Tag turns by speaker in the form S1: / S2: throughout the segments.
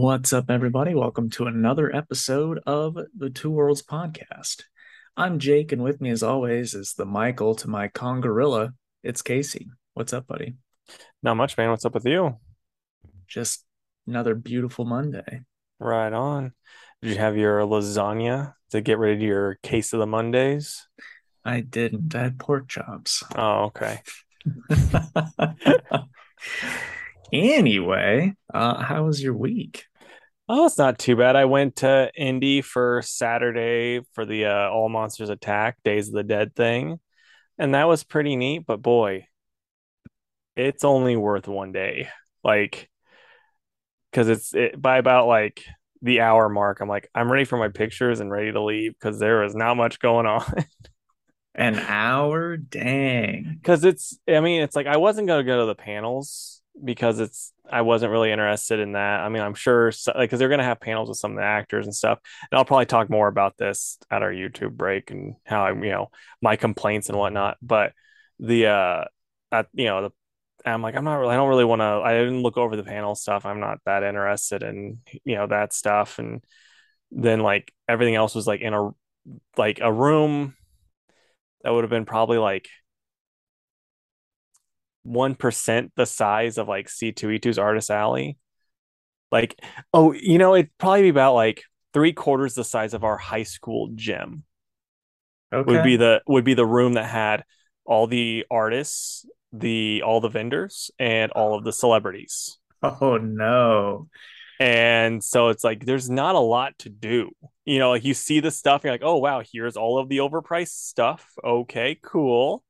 S1: What's up, everybody? Welcome to another episode of the Two Worlds podcast. I'm Jake, and with me, as always, is the Michael to my Congorilla. It's Casey. What's up, buddy?
S2: Not much, man. What's up with you?
S1: Just another beautiful Monday.
S2: Right on. Did you have your lasagna to get rid of your case of the Mondays?
S1: I didn't. I had pork chops.
S2: Oh, okay.
S1: anyway, uh, how was your week?
S2: Oh, it's not too bad. I went to Indy for Saturday for the uh, All Monsters Attack Days of the Dead thing, and that was pretty neat. But boy, it's only worth one day. Like, because it's it, by about like the hour mark, I'm like, I'm ready for my pictures and ready to leave because there is not much going on.
S1: An hour? Dang.
S2: Because it's, I mean, it's like I wasn't going to go to the panels because it's, I wasn't really interested in that. I mean, I'm sure, so, like, because they're to have panels with some of the actors and stuff. And I'll probably talk more about this at our YouTube break and how I'm you know, my complaints and whatnot. But the, uh, at, you know, the, I'm like, I'm not really, I don't really want to, I didn't look over the panel stuff. I'm not that interested in, you know, that stuff. And then like everything else was like in a, like a room that would have been probably like 1% the size of like C2E2's Artist Alley. Like, oh, you know, it'd probably be about like three quarters the size of our high school gym. Okay. Would be the would be the room that had all the artists, the all the vendors, and all of the celebrities.
S1: Oh, oh no.
S2: And so it's like there's not a lot to do. You know, like you see the stuff, you're like, oh wow, here's all of the overpriced stuff. Okay, cool.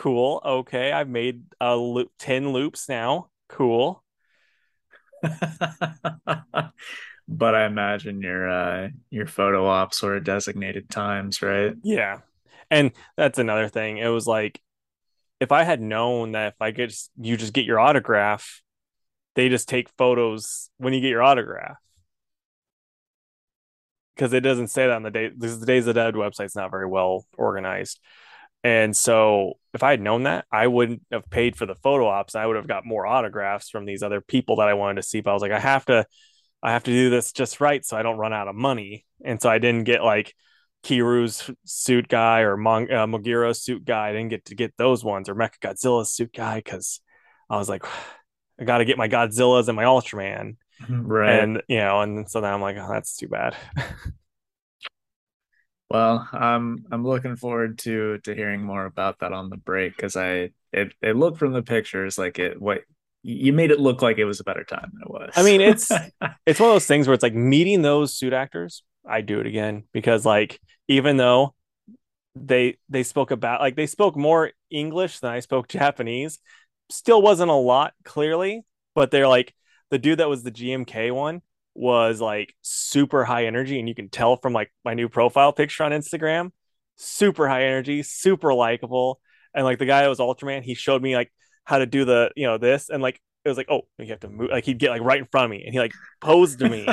S2: Cool. Okay, I've made a loop 10 loops now. Cool.
S1: but I imagine your uh your photo ops were at designated times, right?
S2: Yeah. And that's another thing. It was like if I had known that if I could just, you just get your autograph, they just take photos when you get your autograph because it doesn't say that on the day the days of the dead website's not very well organized and so if i had known that i wouldn't have paid for the photo ops i would have got more autographs from these other people that i wanted to see but i was like i have to i have to do this just right so i don't run out of money and so i didn't get like Kiru's suit guy or Mon- uh, Mogiro's suit guy. I didn't get to get those ones or Mecha Godzilla's suit guy because I was like, I got to get my Godzillas and my Ultraman. Right. And, you know, and so then I'm like, oh, that's too bad.
S1: well, I'm I'm looking forward to to hearing more about that on the break because I it it looked from the pictures like it what you made it look like it was a better time than it was.
S2: I mean, it's it's one of those things where it's like meeting those suit actors. I do it again because like even though they they spoke about like they spoke more English than I spoke Japanese, still wasn't a lot clearly, but they're like the dude that was the GMK one was like super high energy, and you can tell from like my new profile picture on Instagram, super high energy, super likable. And like the guy that was Ultraman, he showed me like how to do the you know this, and like it was like, oh, you have to move. Like he'd get like right in front of me, and he like posed to me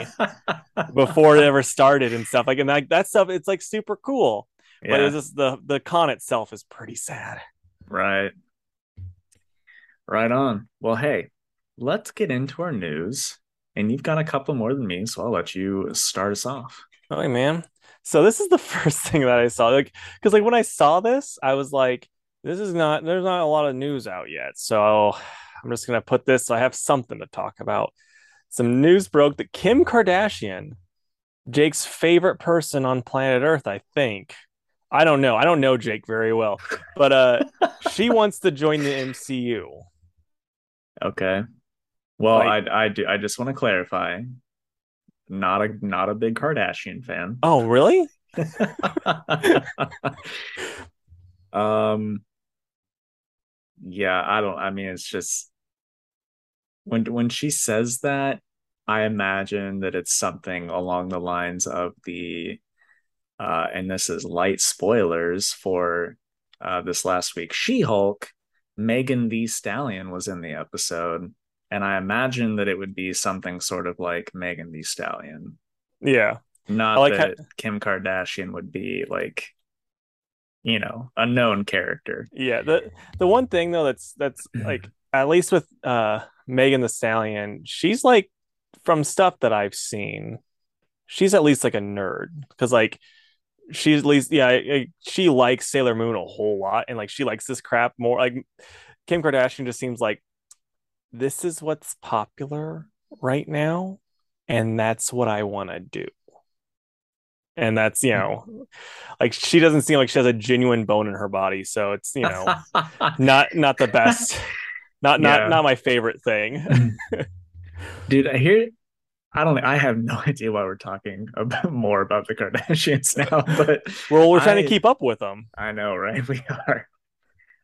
S2: before it ever started and stuff. Like and like that stuff, it's like super cool. Yeah. But it's just the the con itself is pretty sad.
S1: Right. Right on. Well, hey, let's get into our news. And you've got a couple more than me, so I'll let you start us off.
S2: All right, man. So this is the first thing that I saw. Like, because like when I saw this, I was like, this is not there's not a lot of news out yet. So I'm just gonna put this so I have something to talk about. Some news broke that Kim Kardashian, Jake's favorite person on planet Earth, I think. I don't know. I don't know Jake very well, but uh she wants to join the MCU.
S1: Okay. Well, like, I I do I just want to clarify. Not a not a big Kardashian fan.
S2: Oh, really?
S1: um yeah, I don't I mean it's just when when she says that, I imagine that it's something along the lines of the uh and this is light spoilers for uh this last week She-Hulk Megan Thee Stallion was in the episode, and I imagine that it would be something sort of like Megan Thee Stallion.
S2: Yeah.
S1: Not like that how... Kim Kardashian would be like, you know, a known character.
S2: Yeah. The the one thing though that's that's like at least with uh Megan Thee Stallion, she's like from stuff that I've seen, she's at least like a nerd because like she's at least yeah she likes Sailor Moon a whole lot and like she likes this crap more like Kim Kardashian just seems like this is what's popular right now and that's what I want to do. And that's you know like she doesn't seem like she has a genuine bone in her body so it's you know not not the best not not yeah. not my favorite thing. Mm.
S1: Dude i hear i don't i have no idea why we're talking about more about the kardashians now but
S2: well we're trying I, to keep up with them
S1: i know right? We are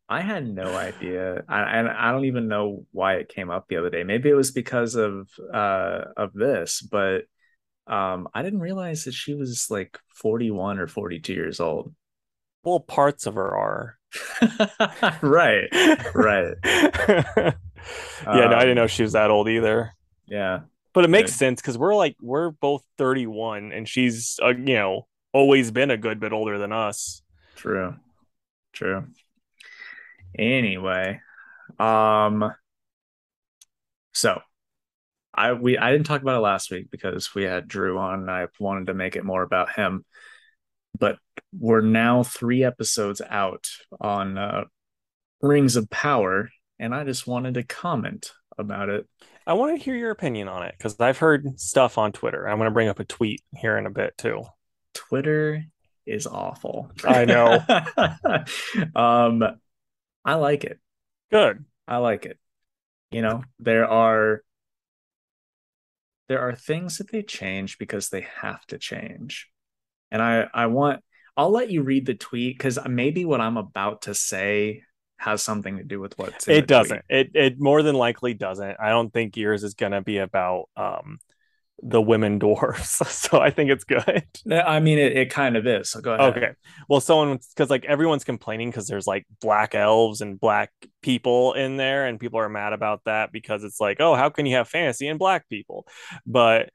S1: i had no idea and I, I don't even know why it came up the other day maybe it was because of uh of this but um, I didn't realize that she was like 41 or 42 years old.
S2: Well, parts of her are.
S1: right. Right.
S2: yeah, um, no, I didn't know she was that old either.
S1: Yeah.
S2: But it makes sense because we're like we're both 31 and she's uh, you know always been a good bit older than us.
S1: True. True. Anyway, um so I we I didn't talk about it last week because we had Drew on and I wanted to make it more about him. But we're now three episodes out on uh, Rings of Power, and I just wanted to comment about it.
S2: I want to hear your opinion on it because I've heard stuff on Twitter. I'm going to bring up a tweet here in a bit too.
S1: Twitter is awful.
S2: I know.
S1: um, I like it.
S2: Good.
S1: I like it. You know, there are there are things that they change because they have to change. And I I want I'll let you read the tweet because maybe what I'm about to say has something to do with what's
S2: it doesn't. Tweet. It it more than likely doesn't. I don't think yours is gonna be about um the women dwarfs. so I think it's good.
S1: I mean, it, it kind of is. So go ahead.
S2: Okay. Well, someone, because like everyone's complaining because there's like black elves and black people in there, and people are mad about that because it's like, oh, how can you have fantasy and black people? But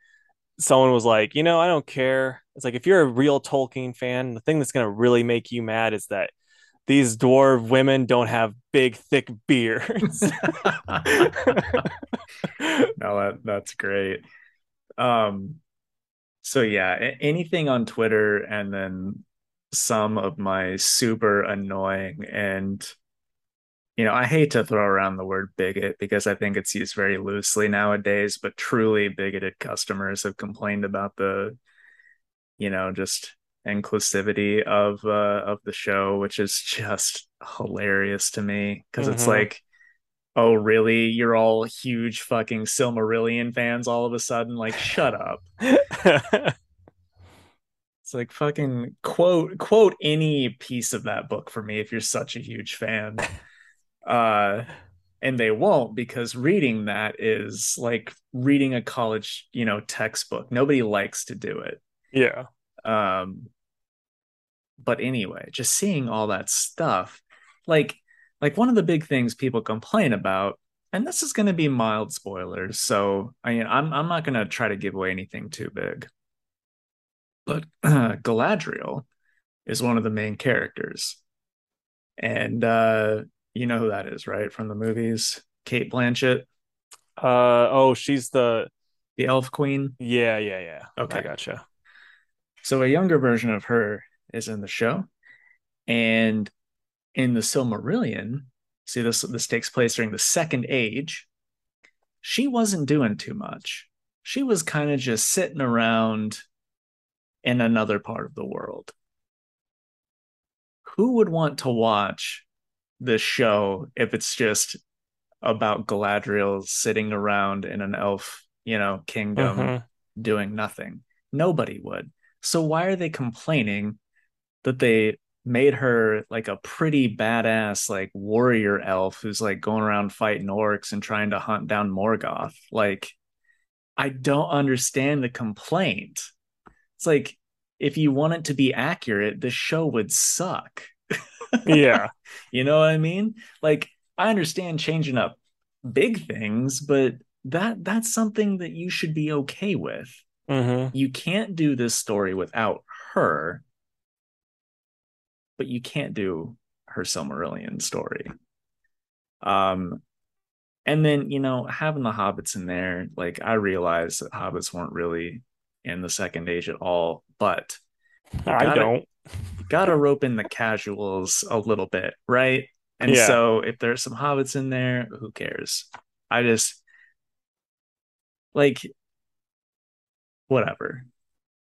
S2: someone was like, you know, I don't care. It's like if you're a real Tolkien fan, the thing that's going to really make you mad is that these dwarf women don't have big thick beards.
S1: no, that, that's great. Um, so yeah, anything on Twitter and then some of my super annoying and you know, I hate to throw around the word bigot because I think it's used very loosely nowadays, but truly bigoted customers have complained about the, you know, just inclusivity of uh of the show, which is just hilarious to me because mm-hmm. it's like oh really? You're all huge fucking silmarillion fans all of a sudden? Like shut up. It's like fucking quote quote any piece of that book for me if you're such a huge fan. Uh and they won't because reading that is like reading a college you know textbook. Nobody likes to do it.
S2: Yeah.
S1: Um but anyway just seeing all that stuff like like one of the big things people complain about and this is going to be mild spoilers so i mean i'm, I'm not going to try to give away anything too big. But uh, galadriel is one of the main characters. And uh you know who that is right from the movies? Cate Blanchett?
S2: Uh oh she's the
S1: the elf queen?
S2: Yeah yeah yeah.
S1: Okay.
S2: i gotcha.
S1: So a younger version of her is in the show and in the Silmarillion, see this this takes place during the Second Age. She wasn't doing too much. She was kind of just sitting around in another part of the world. Who would want to watch this show if it's just about Galadriel sitting around in an elf, you know, kingdom mm-hmm. doing nothing? Nobody would. So why are they complaining that they made her like a pretty badass like warrior elf who's like going around fighting orcs and trying to hunt down Morgoth. Like I don't understand the complaint. It's like if you want it to be accurate, the show would suck.
S2: yeah.
S1: you know what I mean? Like I understand changing up big things, but that that's something that you should be okay with.
S2: Mm-hmm.
S1: You can't do this story without her but you can't do her Silmarillion story. Um, and then you know having the hobbits in there like i realized that hobbits weren't really in the second age at all but
S2: I
S1: gotta-
S2: don't.
S1: gotta rope in the casuals a little bit right and
S2: Yeah.
S1: so if there's some hobbits in there who cares i just like whatever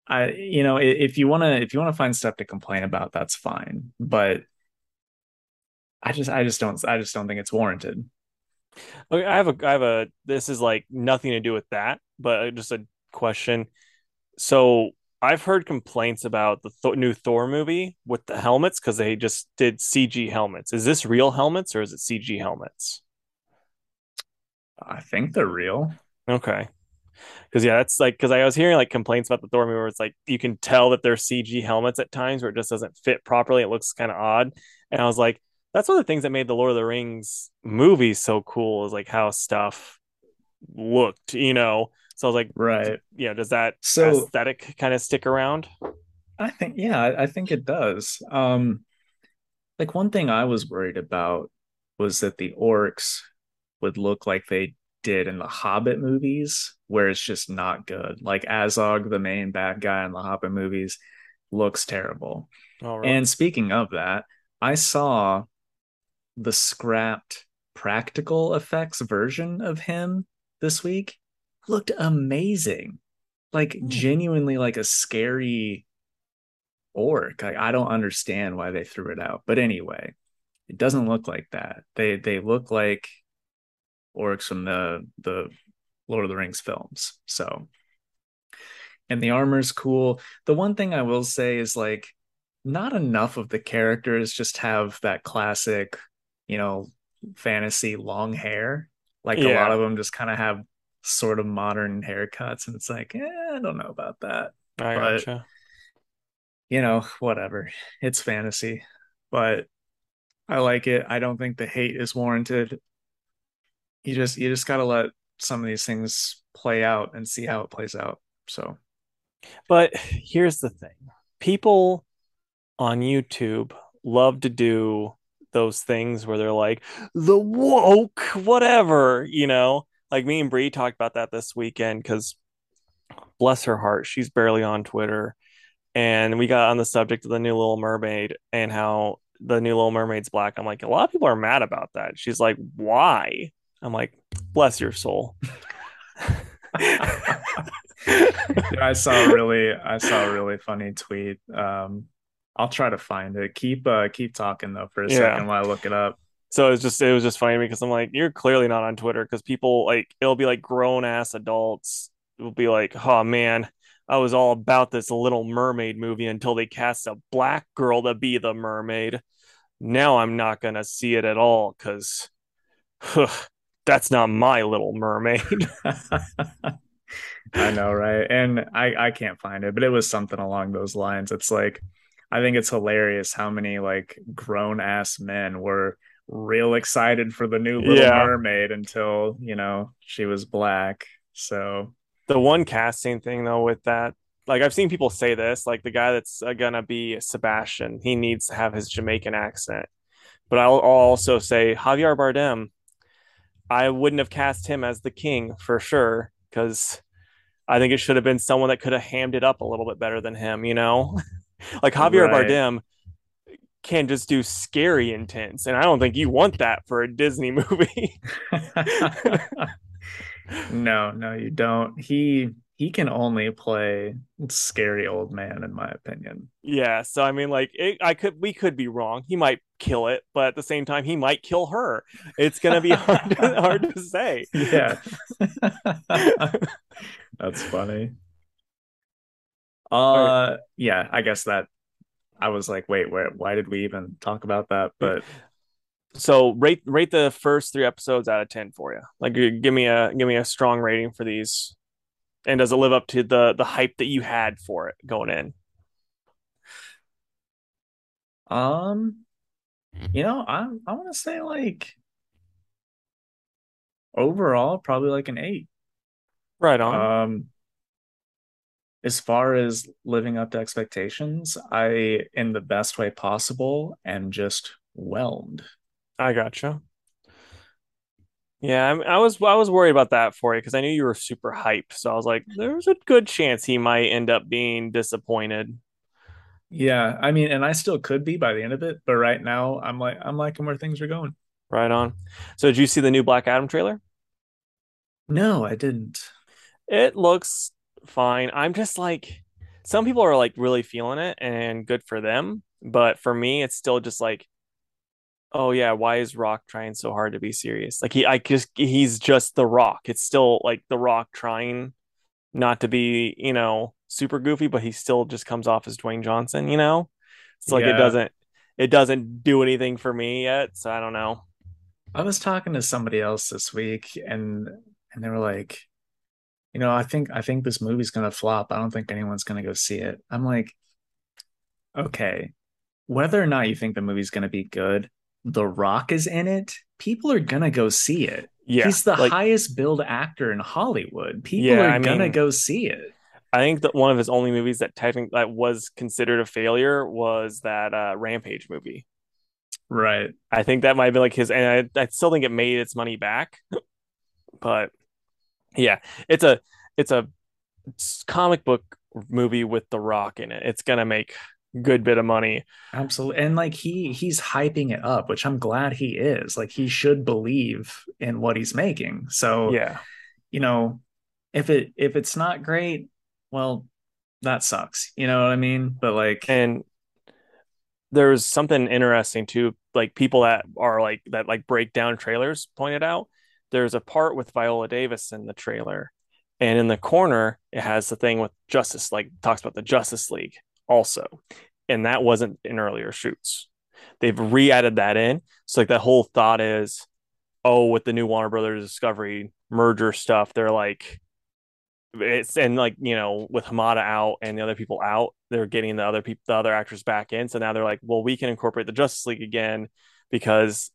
S1: i you know if you want to if you want to find stuff to complain about that's fine but i just i just don't i just don't think it's warranted
S2: Okay, I have a I have a this is like nothing to do with that, but uh, just a question. So I've heard complaints about the Thor, new Thor movie with the helmets because they just did CG helmets. Is this real helmets or is it CG helmets?
S1: i think they're real
S2: Okay. Because yeah, that's like because I was hearing like complaints about the Thor movie where it's like you can tell that they're CG helmets at times where it just doesn't fit properly. It looks kind of odd. And I was like, that's one of the things that made the Lord of the Rings movies so cool is like how stuff looked, you know. So I was like,
S1: right
S2: yeah, does that
S1: So-
S2: aesthetic kind of stick around?
S1: I think yeah, I, I think it does. Um like one thing I was worried about was that the orcs would look like they did in the Hobbit movies, where it's just not good. Like Azog, the main bad guy in the Hobbit movies, looks terrible.
S2: Right.
S1: And speaking of that, I saw the scrapped practical effects version of him this week. Looked amazing. Like
S2: Hmm.
S1: genuinely like a scary orc. Like I don't understand why they threw it out. But anyway, it doesn't look like that. They they look like orcs from the the Lord of the Rings films. So and the armor's cool. The one thing I will say is like not enough of the characters just have that classic, you know, fantasy long hair. Like a lot of them just kind of have sort of modern haircuts, and it's like, eh, I don't know about that.
S2: I
S1: but-
S2: gotcha.
S1: You know, whatever. It's fantasy, but I like it. I don't think the hate is warranted. You just you just gotta let some of these things play out and see how it plays out. So
S2: But here's the thing people on YouTube love to do those things where they're like, the woke, whatever, you know? Like me and Bree talked about that this weekend because bless her heart, she's barely on Twitter. And we got on the subject of the new Little Mermaid and how the new Little Mermaid's black. I'm like, a lot of people are mad about that. She's like, why? I'm like, bless your soul.
S1: Yeah, I saw a really I saw a really funny tweet. Um I'll try to find it. Keep uh keep talking though for a
S2: Yeah.
S1: second while I look it up.
S2: So it's just it was just funny because I'm like, you're clearly not on Twitter because people like it'll be like grown ass adults will be like, oh man, I was all about this Little Mermaid movie until they cast a black girl to be the mermaid. Now I'm not gonna see it at all because that's not my Little Mermaid.
S1: I know, right? And I I can't find it, but it was something along those lines. It's like I think it's hilarious how many like grown ass men were real excited for the new Little
S2: Yeah.
S1: Mermaid until, you know, she was black. So
S2: the one casting thing though with that like i've seen people say this like the guy that's uh, gonna be sebastian he needs to have his jamaican accent but i'll, I'll also say javier bardem i wouldn't have cast him as the king for sure because i think it should have been someone that could have hammed it up a little bit better than him you know like javier
S1: Right.
S2: bardem can just do scary intense and i don't think you want that for a disney movie
S1: no, no, you don't. He he can only play scary old man, in my opinion.
S2: Yeah, so I mean, like, it, I could, we could be wrong. He might kill it, but at the same time, he might kill her. It's gonna be hard, to, hard to say.
S1: Yeah. That's funny. Uh yeah, I guess that I was like, wait, where why did we even talk about that? But
S2: So rate rate the first three episodes out of ten for you. Like, give me a give me a strong rating for these, and does it live up to the the hype that you had for it going in?
S1: um you know, I I want to say like overall probably like an 8.
S2: Right on.
S1: Um as far as living up to expectations, I in the best way possible am just whelmed.
S2: I gotcha. Yeah, I, I was I was worried about that for you because I knew you were super hyped. So I was like, mm-hmm. there's a good chance he might end up being disappointed.
S1: Yeah, I mean, and I still could be by the end of it, but right now I'm like I'm liking where things are going.
S2: Right on. So did you see the new Black Adam trailer?
S1: No, I didn't.
S2: It looks fine. I'm just like, some people are like really feeling it and good for them. But for me, it's still just like, oh yeah, why is Rock trying so hard to be serious? Like he, I just, he's just the Rock. It's still like the Rock trying not to be, you know, super goofy, but he still just comes off as Dwayne Johnson, you know? It's like it doesn't, it doesn't do anything for me yet. So I don't know.
S1: I was talking to somebody else this week and and they were like, you know, I think I think this movie's gonna flop. I don't think anyone's gonna go see it. I'm like, okay, whether or not you think the movie's gonna be good, The Rock is in it. People are gonna go see it.
S2: Yeah.
S1: He's the
S2: Like,
S1: highest billed actor in Hollywood. People
S2: yeah,
S1: are
S2: I
S1: gonna
S2: mean,
S1: go see it.
S2: I think that one of his only movies that technically that was considered a failure was that uh, Rampage movie.
S1: Right.
S2: I think that might be like his, and I, I still think it made its money back. But yeah, it's a it's a comic book movie with The Rock in it. It's gonna make good bit of money.
S1: Absolutely. And like he he's hyping it up, which I'm glad he is. Like he should believe in what he's making. So,
S2: Yeah,
S1: you know, if it if it's not great, well, that sucks. You know what I mean? But like
S2: and there's something interesting too. Like people that are like that like break down trailers pointed out. There's a part with Viola Davis in the trailer, and in the corner it has the thing with Justice, like talks about the Justice League also, and that wasn't in earlier shoots. They've re-added that in, so like that whole thought is, oh, with the new Warner Brothers Discovery merger stuff, they're like it's and like you know with Hamada out and the other people out, they're getting the other people, the other actors back in. So now they're like, well, we can incorporate the Justice League again because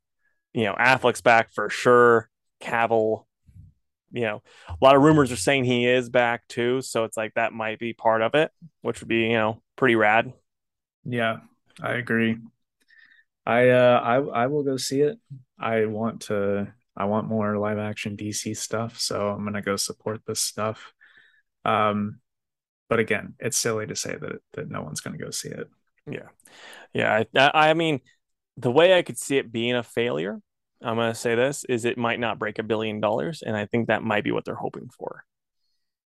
S2: you know Affleck's back for sure. Cavill, you know, a lot of rumors are saying he is back too. So it's like that might be part of it, which would be you know pretty rad.
S1: yeah, I agree. I uh I I will go see it. I want to I want more live action DC stuff, so I'm gonna go support this stuff. Um, but again, it's silly to say that that no one's gonna go see it.
S2: Yeah, yeah. I, I mean, the way I could see it being a failure, I'm gonna say this is it might not break a billion dollars, and I think that might be what they're hoping for.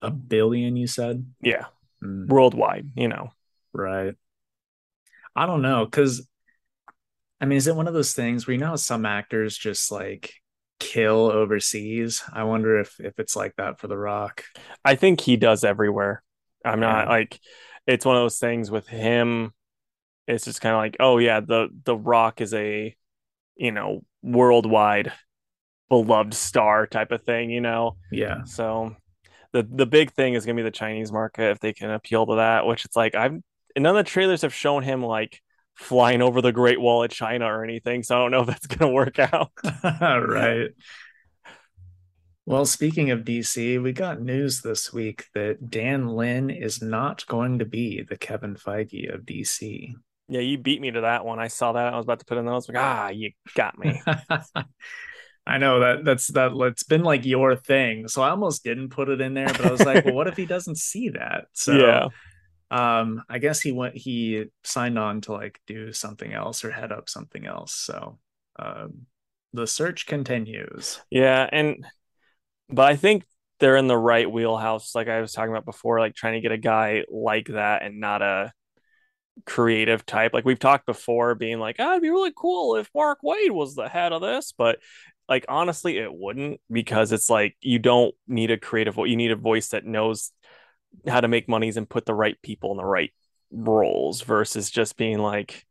S1: A billion, you said?
S2: Yeah,
S1: Mm,
S2: worldwide, you know.
S1: right. I don't know, because I mean, is it one of those things where you know some actors just like kill overseas? I wonder if if it's like that for The Rock.
S2: I think he does everywhere. I'm not
S1: Yeah.
S2: like it's one of those things with him. It's just kind of like, oh yeah, the the Rock is a you know worldwide beloved star type of thing, you know.
S1: Yeah.
S2: So the the big thing is gonna be the Chinese market if they can appeal to that. Which it's like I've none of the trailers have shown him like flying over the Great Wall of China or anything. So I don't know if that's gonna work out.
S1: Right. Well, speaking of DC, we got news this week that Dan Lin is not going to be the Kevin Feige of DC.
S2: Yeah, you beat me to that one. I saw that. I was about to put in those. Like, ah, you got me.
S1: I know that that's that it's been like your thing. So I almost didn't put it in there, but I was like, well, what if he doesn't see that? So
S2: yeah.
S1: um I guess he went he signed on to like do something else or head up something else. So um the search continues.
S2: Yeah, and but I think they're in the right wheelhouse, like I was talking about before, like trying to get a guy like that and not a creative type. Like we've talked before, being like, ah, it'd be really cool if Mark Waid was the head of this, but like honestly, it wouldn't because it's like you don't need a creative. You need a voice that knows how to make monies and put the right people in the right roles versus just being like,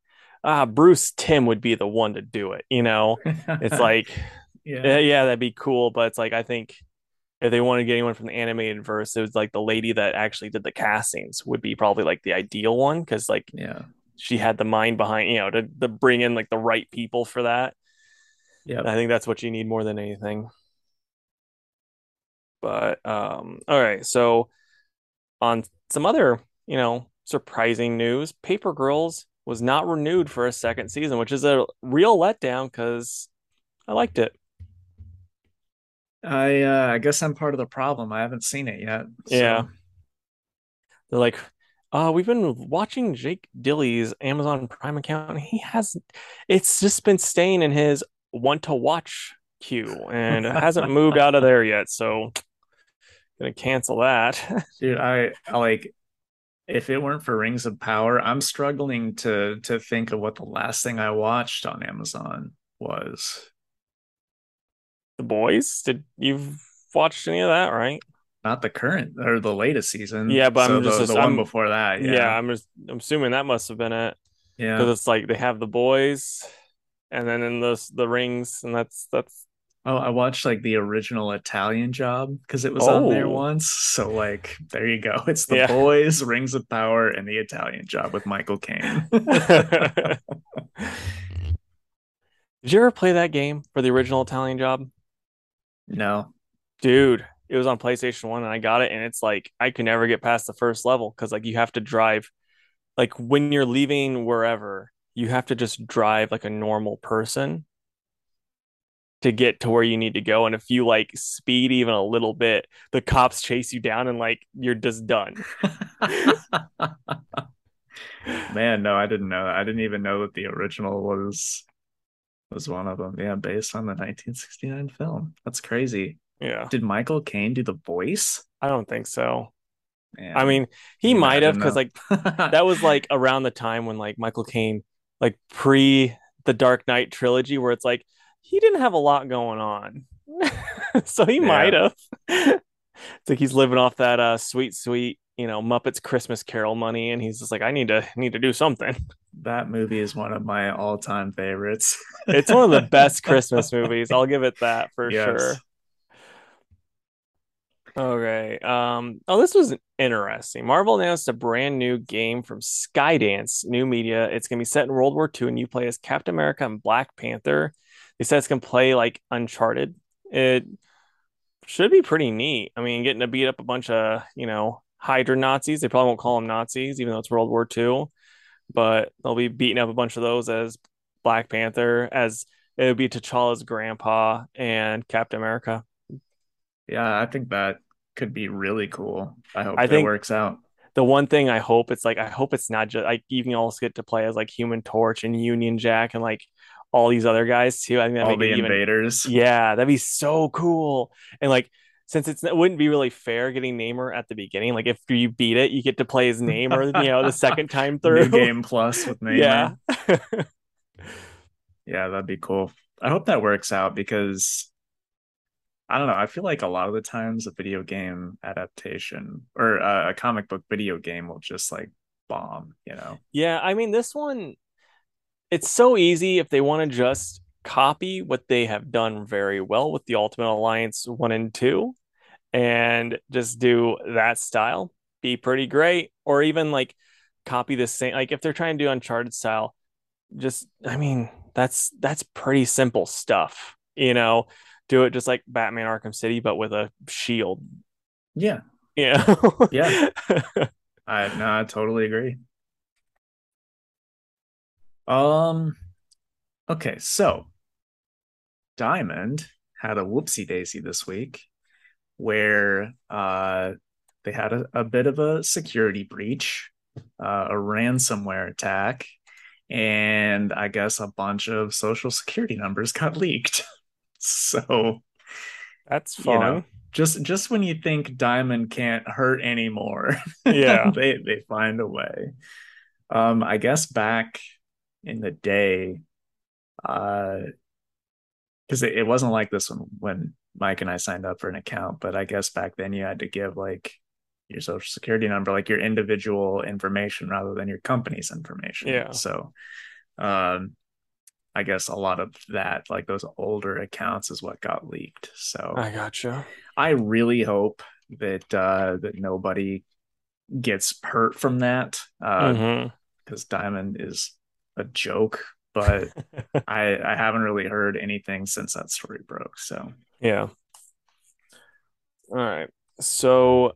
S2: ah, Bruce Timm would be the one to do it. You know, it's like,
S1: yeah.
S2: eh, yeah, that'd be cool, but it's like I think if they want to get anyone from the animated verse, it was like the lady that actually did the castings would be probably like the ideal one because like
S1: Yeah.
S2: she had the mind behind you know to, to bring in like the right people for that.
S1: Yeah,
S2: I think that's what you need more than anything. But um, all right, so on some other you know surprising news, Paper Girls was not renewed for a second season, which is a real letdown because I liked it.
S1: I uh, I guess I'm part of the problem. I haven't seen it yet.
S2: Yeah. They're like, uh, we've been watching Jake Dilly's Amazon Prime account, and he has it's just been staying in his want to watch queue and it hasn't moved out of there yet. So gonna cancel that.
S1: dude, I, I like if it weren't for Rings of Power, I'm struggling to to think of what the last thing I watched on Amazon was.
S2: The boys, did you've watched any of that, right?
S1: Not the current or the latest season.
S2: Yeah, but
S1: so
S2: I'm just
S1: the, the one
S2: I'm-
S1: before that.
S2: Yeah,
S1: Yeah,
S2: I'm just I'm assuming that must have been it
S1: yeah.
S2: because it's like they have the boys, and then in the the rings, and that's that's
S1: Oh, I watched like the original Italian Job because it was on there
S2: Oh.
S1: once. So like, there you go. It's the
S2: Yeah.
S1: boys, Rings of Power, and the Italian Job with Michael Caine.
S2: Did you ever play that game for the original Italian job?
S1: No,
S2: Dude, it was on PlayStation 1 and I got it and it's like I could never get past the first level because like you have to drive like when you're leaving wherever, you have to just drive like a normal person to get to where you need to go. And if you like speed even a little bit, the cops chase you down and like you're just done.
S1: man, no, I didn't know. I didn't even know that the original was was one of them. Yeah, based on the 1969 film. That's crazy.
S2: Yeah.
S1: Did Michael Caine do the voice?
S2: I don't think so.
S1: Man,
S2: I mean, he might have because like that was like around the time when like Michael Caine, like pre the Dark Knight trilogy, where it's like he didn't have a lot going on, so he
S1: Yeah.
S2: might have. it's like he's living off that uh sweet, sweet, you know, Muppets Christmas Carol money, and he's just like, I need to need to do something.
S1: That movie is one of my all-time favorites.
S2: It's one of the best Christmas movies. I'll give it that for
S1: Yes.
S2: sure. Okay. Um, oh, this was interesting. Marvel announced a brand new game from Skydance New Media. It's gonna be set in World War II, and you play as Captain America and Black Panther. They said it's gonna play like Uncharted. It should be pretty neat. I mean, getting to beat up a bunch of, you know, Hydra Nazis. They probably won't call them Nazis, even though it's World War II. But they'll be beating up a bunch of those as Black Panther, as it would be T'Challa's grandpa and Captain America.
S1: Yeah, I think that could be really cool. I hope
S2: I
S1: it works out.
S2: the one thing I hope it's like I hope it's not just like you can also get to play as like Human Torch and Union Jack and like all these other guys too. I think that
S1: All the
S2: even
S1: invaders.
S2: yeah, that'd be so cool. And like since it's it wouldn't be really fair getting Namor at the beginning, like if you beat it, you get to play as Namor, you know, the second time through.
S1: New game plus with Namor.
S2: Yeah.
S1: Yeah, that'd be cool. I hope that works out because I don't know. I feel like a lot of the times a video game adaptation or uh, a comic book video game will just like bomb, you know?
S2: Yeah, I mean this one it's so easy if they want to just copy what they have done very well with the Ultimate Alliance 1 and 2 and just do that style, be pretty great or even like copy the same like if they're trying to do Uncharted style, just I mean, that's that's pretty simple stuff, you know. Do it just like Batman Arkham City but with a shield,
S1: Yeah.
S2: Yeah.
S1: Yeah. I no, I totally agree. Um okay, so Diamond had a whoopsie daisy this week where uh they had a, a bit of a security breach, uh, a ransomware attack, and I guess a bunch of social security numbers got leaked. So
S2: That's
S1: You
S2: fun.
S1: know, just just when you think Diamond can't hurt anymore,
S2: Yeah.
S1: they they find a way. Um, I guess back in the day, uh, because it, it wasn't like this when when Mike and I signed up for an account, but I guess back then you had to give like your social security number, like your individual information rather than your company's information.
S2: Yeah.
S1: So, um, I guess a lot of that, like those older accounts, is what got leaked. So
S2: I gotcha.
S1: I really hope that uh that nobody gets hurt from that uh
S2: Mhm.
S1: because Diamond is a joke, but I I haven't really heard anything since that story broke. So
S2: Yeah. All right. So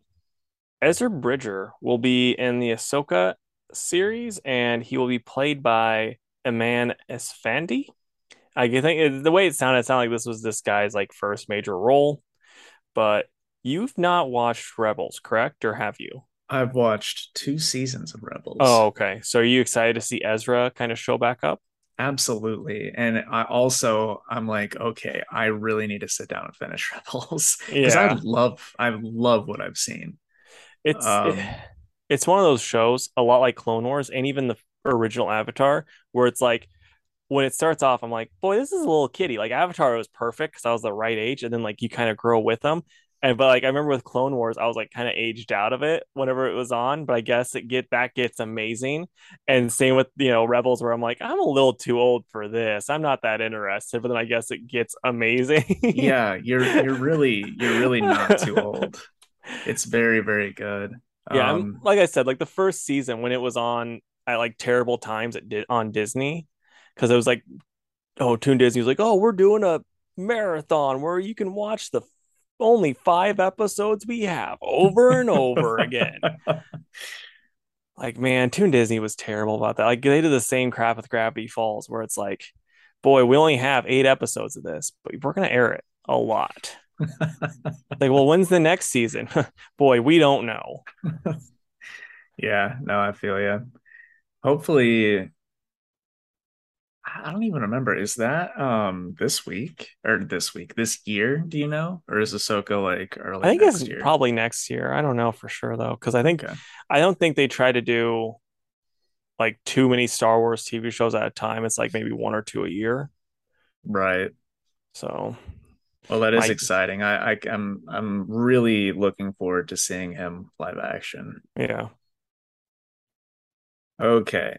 S2: Ezra Bridger will be in the Ahsoka series, and he will be played by Eman Esfandi. I think uh, the way it sounded, it sounded like this was this guy's like first major role. but you've not watched Rebels, correct? Or have you?
S1: I've watched two seasons of Rebels.
S2: Oh, okay. So are you excited to see Ezra kind of show back up?
S1: Absolutely. And I also I'm like, okay, I really need to sit down and finish Rebels because I love I love what I've seen.
S2: It's
S1: Um
S2: it's one of those shows, a lot like Clone Wars and even the original Avatar, where it's like when it starts off, I'm like, boy, this is a little kiddie. Like Avatar was perfect because I was the right age, and then like you kind of grow with them. And but like I remember with Clone Wars, I was like kind of aged out of it whenever it was on. But I guess it get that gets amazing. And same with you know Rebels, where I'm like, I'm a little too old for this. I'm not that interested. But then I guess it gets amazing.
S1: yeah, you're you're really you're really not too old. It's very, very good.
S2: Yeah,
S1: Um
S2: like I said, like the first season when it was on at like terrible times at Di- on Disney, because it was like, oh, Toon Disney was like, oh, we're doing a marathon where you can watch the only five episodes we have over and over again. Like, man, Toon Disney was terrible about that. Like they did the same crap with Gravity Falls, where it's like, boy, we only have eight episodes of this, but we're gonna air it a lot. Like, well, when's the next season? boy, we don't know.
S1: yeah, no, I feel you. Hopefully I don't even remember. Is that um this week or this week, this year? Do you know? Or is Ahsoka like early?
S2: I think it's
S1: year?
S2: probably next year. I don't know for sure though, because I think
S1: Okay.
S2: I don't think they try to do like too many Star Wars TV shows at a time. It's like maybe one or two a year.
S1: Right.
S2: So
S1: Well, that is
S2: might
S1: exciting. I, I I'm I'm really looking forward to seeing him live action.
S2: yeah.
S1: Okay.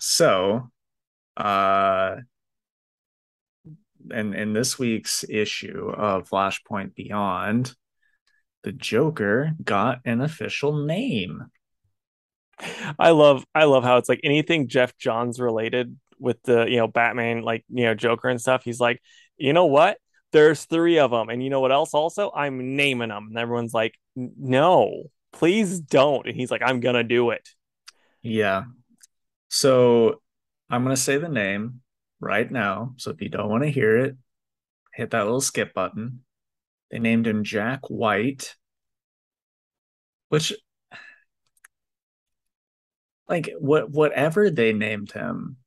S1: So, uh and in this week's issue of Flashpoint Beyond, the Joker got an official name.
S2: I love I love how it's like anything Geoff Johns related with the you know Batman like you know Joker and stuff. He's like, you know what? There's three of them, and you know what else? Also, I'm naming them, and everyone's like, no, please don't. And he's like, I'm gonna do it.
S1: Yeah. So I'm gonna say the name right now. So if you don't want to hear it, hit that little skip button. They named him Jack White, which like what whatever they named him,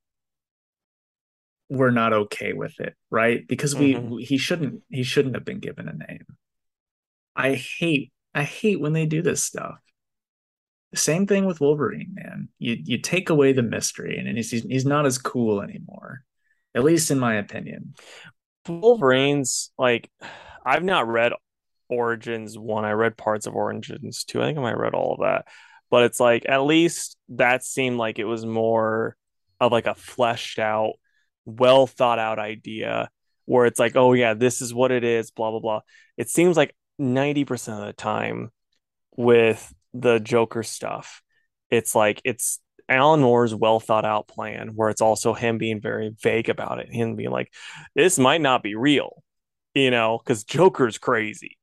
S1: we're not okay with it, right? Because we
S2: hmm
S1: he shouldn't he shouldn't have been given a name. I hate I hate when they do this stuff. Same thing with Wolverine, man. You you take away the mystery and he's he's not as cool anymore. At least in my opinion.
S2: Wolverines, like, I've not read Origins one. I read parts of Origins two. I think I might read all of that. But it's like at least that seemed like it was more of like a fleshed out, well thought out idea where it's like, oh yeah, this is what it is, blah blah blah. It seems like 90% of the time with the Joker stuff, it's like it's Alan Moore's well thought out plan where it's also him being very vague about it, him being like, this might not be real, you know, because Joker's crazy.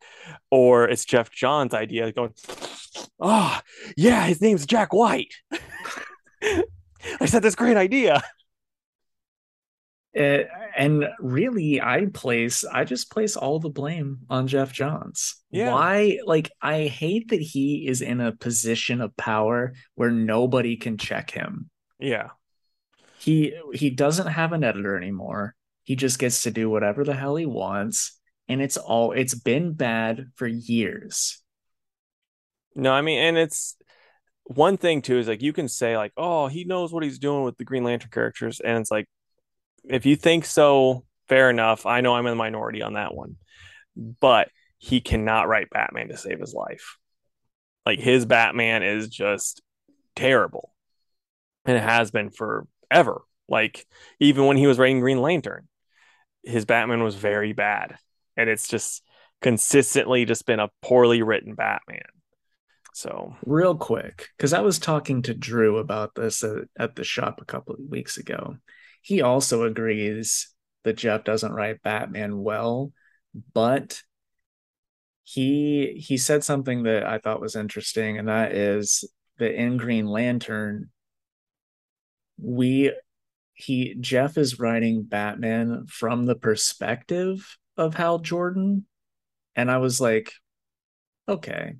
S2: Or it's Geoff Johns' idea going, oh, yeah, his name's Jack White. I said this great idea.
S1: Uh, and really, I place I just place all the blame on Geoff Johns.
S2: Yeah.
S1: Why? Like, I hate that he is in a position of power where nobody can check him.
S2: Yeah.
S1: He he doesn't have an editor anymore. He just gets to do whatever the hell he wants, and it's all it's been bad for years.
S2: No, I mean, and it's one thing too is like you can say like, oh, he knows what he's doing with the Green Lantern characters, and it's like if you think so, fair enough. I know I'm in the minority on that one, but he cannot write Batman to save his life. Like his Batman is just terrible, and it has been forever. Like even when he was writing Green Lantern, his Batman was very bad, and it's just consistently just been a poorly written Batman. So
S1: Real quick, because I was talking to Drew about this at, at the shop a couple of weeks ago. He also agrees that Geoff doesn't write Batman well, but he he said something that I thought was interesting, and that is that in Green Lantern, we he Geoff is writing Batman from the perspective of Hal Jordan, and I was like, okay.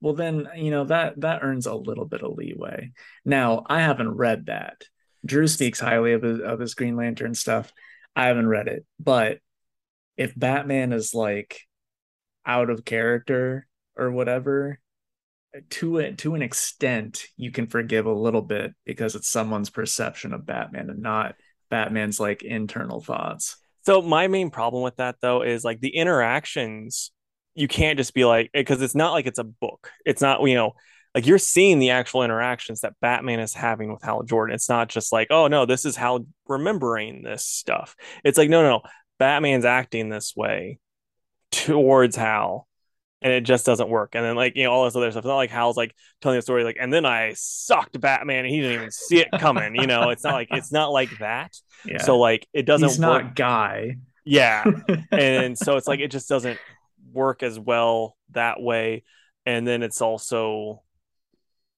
S1: Well then, you know, that that earns a little bit of leeway. Now, I haven't read that. Drew speaks highly of his, of his Green Lantern stuff. I haven't read it, but if Batman is like out of character or whatever, to it to an extent, you can forgive a little bit because it's someone's perception of Batman and not Batman's like internal thoughts.
S2: So my main problem with that though is like the interactions you can't just be like because it's not like it's a book. It's not, you know, like you're seeing the actual interactions that Batman is having with Hal Jordan. It's not just like, oh no, this is Hal remembering this stuff. It's like, no, no, no. Batman's acting this way towards Hal. And it just doesn't work. And then like, you know, all this other stuff. It's not like Hal's like telling a story like, and then I sucked Batman and he didn't even see it coming. you know, it's not like it's not like that. Yeah. So like it doesn't
S1: He's not guy.
S2: Yeah. and so it's like it just doesn't work as well that way. And then it's also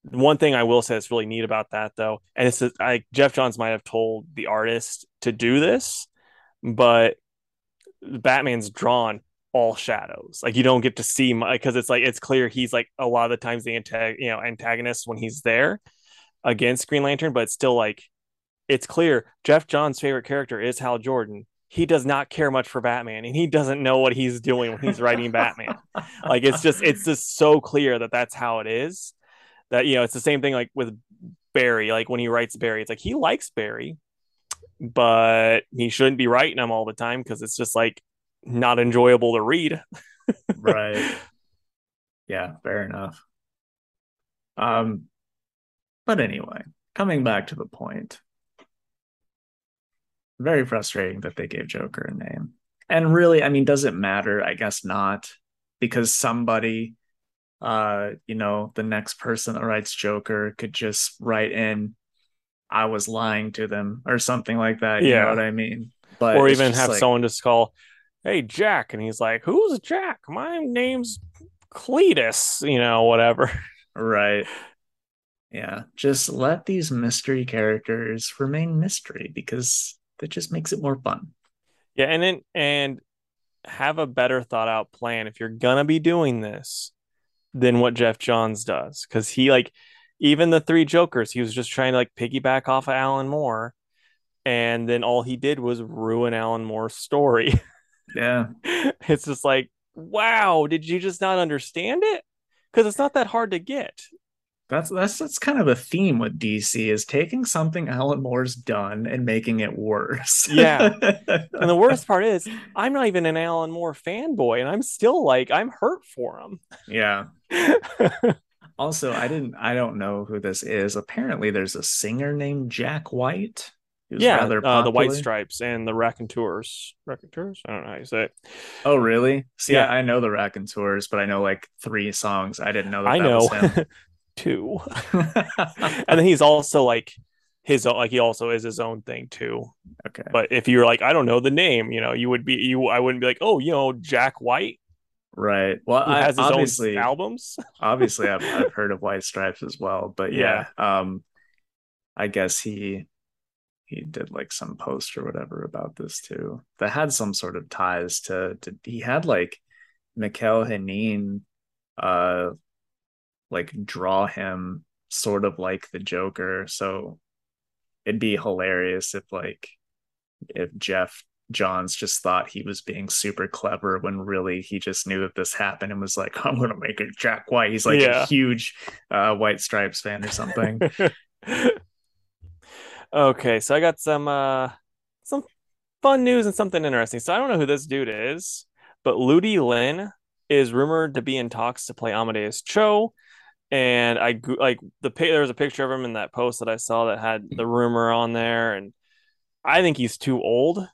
S2: one thing I will say that's really neat about that though, and it's like Geoff Johns might have told the artist to do this, but Batman's drawn all shadows. Like you don't get to see my because it's like it's clear he's like a lot of the times the antag- you know antagonist when he's there against Green Lantern, but it's still like it's clear Geoff Johns' favorite character is Hal Jordan. He does not care much for Batman, and he doesn't know what he's doing when he's writing Batman. Like it's just it's just so clear that that's how it is. That you know it's the same thing like with Barry. Like when he writes Barry, it's like he likes Barry, but he shouldn't be writing them all the time because it's just like not enjoyable to read.
S1: right. Yeah, fair enough. Um, but anyway, coming back to the point, very frustrating that they gave Joker a name. And really, I mean, does it matter? I guess not, because somebody, uh, you know, the next person that writes Joker could just write in, "I was lying to them" or something like that. You yeah. know what I mean?
S2: But or even have like, someone just call, "Hey, Jack," and he's like, "Who's Jack? My name's Cletus," you know, whatever.
S1: Right. Yeah, just let these mystery characters remain mystery because that just makes it more fun.
S2: Yeah, and then and have a better thought out plan if you're gonna be doing this than what Geoff Johns does. Cause he like even the three Jokers, he was just trying to like piggyback off of Alan Moore. And then all he did was ruin Alan Moore's story.
S1: Yeah.
S2: it's just like, wow, did you just not understand it? Because it's not that hard to get.
S1: That's that's that's kind of a theme with DC is taking something Alan Moore's done and making it worse.
S2: yeah. And the worst part is I'm not even an Alan Moore fanboy and I'm still like I'm hurt for him.
S1: Yeah. also, I didn't I don't know who this is. Apparently there's a singer named Jack White
S2: yeah, uh, the White Stripes and the Raconteurs. Raconteurs? I don't know how you say it.
S1: Oh, really? See, yeah, I, I know the Raconteurs, but I know like three songs. I didn't know that.
S2: I
S1: that
S2: know two. and then he's also like his own, like he also is his own thing too.
S1: Okay.
S2: But if you're like, I don't know the name, you know, you would be you. I wouldn't be like, oh, you know, Jack White.
S1: Right. Well,
S2: I has his obviously own albums.
S1: obviously, I've I've heard of White Stripes as well, but yeah, yeah. um, I guess he he did like some post or whatever about this too that had some sort of ties to to he had like Michael Henein uh like draw him sort of like the Joker. So it'd be hilarious if like if Geoff Johns just thought he was being super clever when really he just knew that this happened and was like, I'm gonna make it Jack White. He's like yeah. a huge uh, White Stripes fan or something.
S2: Okay, so I got some uh some fun news and something interesting. So I don't know who this dude is, but Ludi Lin is rumored to be in talks to play Amadeus Cho. And I like the there was a picture of him in that post that I saw that had the rumor on there, and I think he's too old.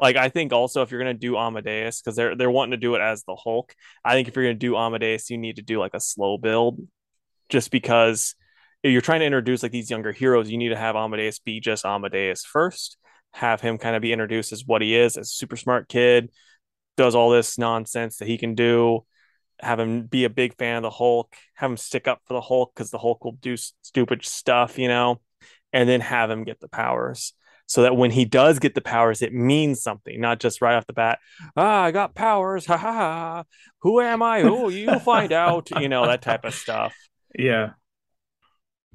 S2: Like I think also if you're gonna do Amadeus, because they're they're wanting to do it as the Hulk, I think if you're gonna do Amadeus, you need to do like a slow build, just because if you're trying to introduce like these younger heroes, you need to have Amadeus be just Amadeus first, have him kind of be introduced as what he is, as a super smart kid, does all this nonsense that he can do, have him be a big fan of the Hulk, have him stick up for the Hulk because the Hulk will do stupid stuff, you know, and then have him get the powers. So that when he does get the powers, it means something, not just right off the bat. Ah, I got powers. Ha ha ha. Who am I? Oh, you'll find out. You know that type of stuff.
S1: Yeah.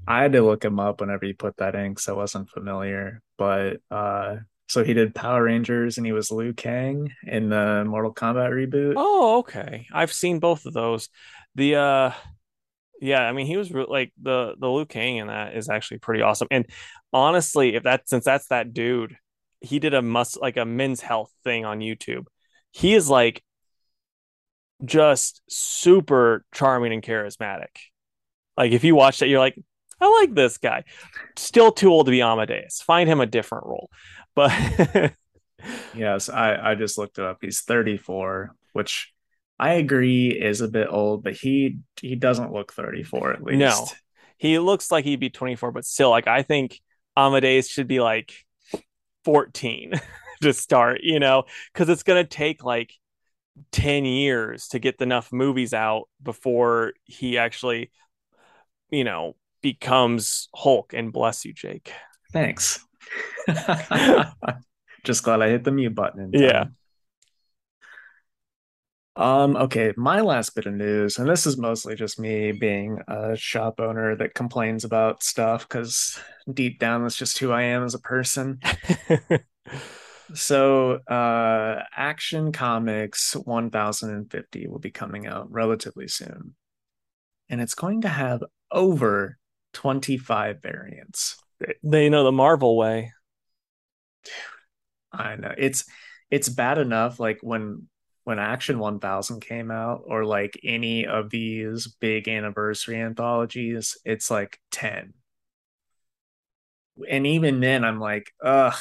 S1: I had to look him up whenever he put that in because I wasn't familiar. But uh, so he did Power Rangers and he was Liu Kang in the Mortal Kombat reboot.
S2: Oh, okay. I've seen both of those. The uh yeah, I mean he was re- like the the Liu Kang in that is actually pretty awesome. And honestly, if that since that's that dude, he did a must like a men's health thing on YouTube. He is like just super charming and charismatic. Like if you watch that, you're like, I like this guy. Still too old to be Amadeus. Find him a different role. But
S1: yes, I I just looked it up. He's 34, which I agree is a bit old, but he he doesn't look 34 at least.
S2: No. He looks like he'd be 24, but still like I think Amadeus should be like 14 to start, you know, cuz it's going to take like 10 years to get enough movies out before he actually you know becomes Hulk and bless you Jake.
S1: Thanks. Just glad I hit the mute button.
S2: Yeah.
S1: Um, okay, my last bit of news, and this is mostly just me being a shop owner that complains about stuff because deep down that's just who I am as a person. so uh Action Comics 1050 will be coming out relatively soon. And it's going to have over 25 variants.
S2: They know the Marvel way.
S1: I know. It's it's bad enough like when when Action 1000 came out or like any of these big anniversary anthologies, it's like 10. And even then I'm like, ugh,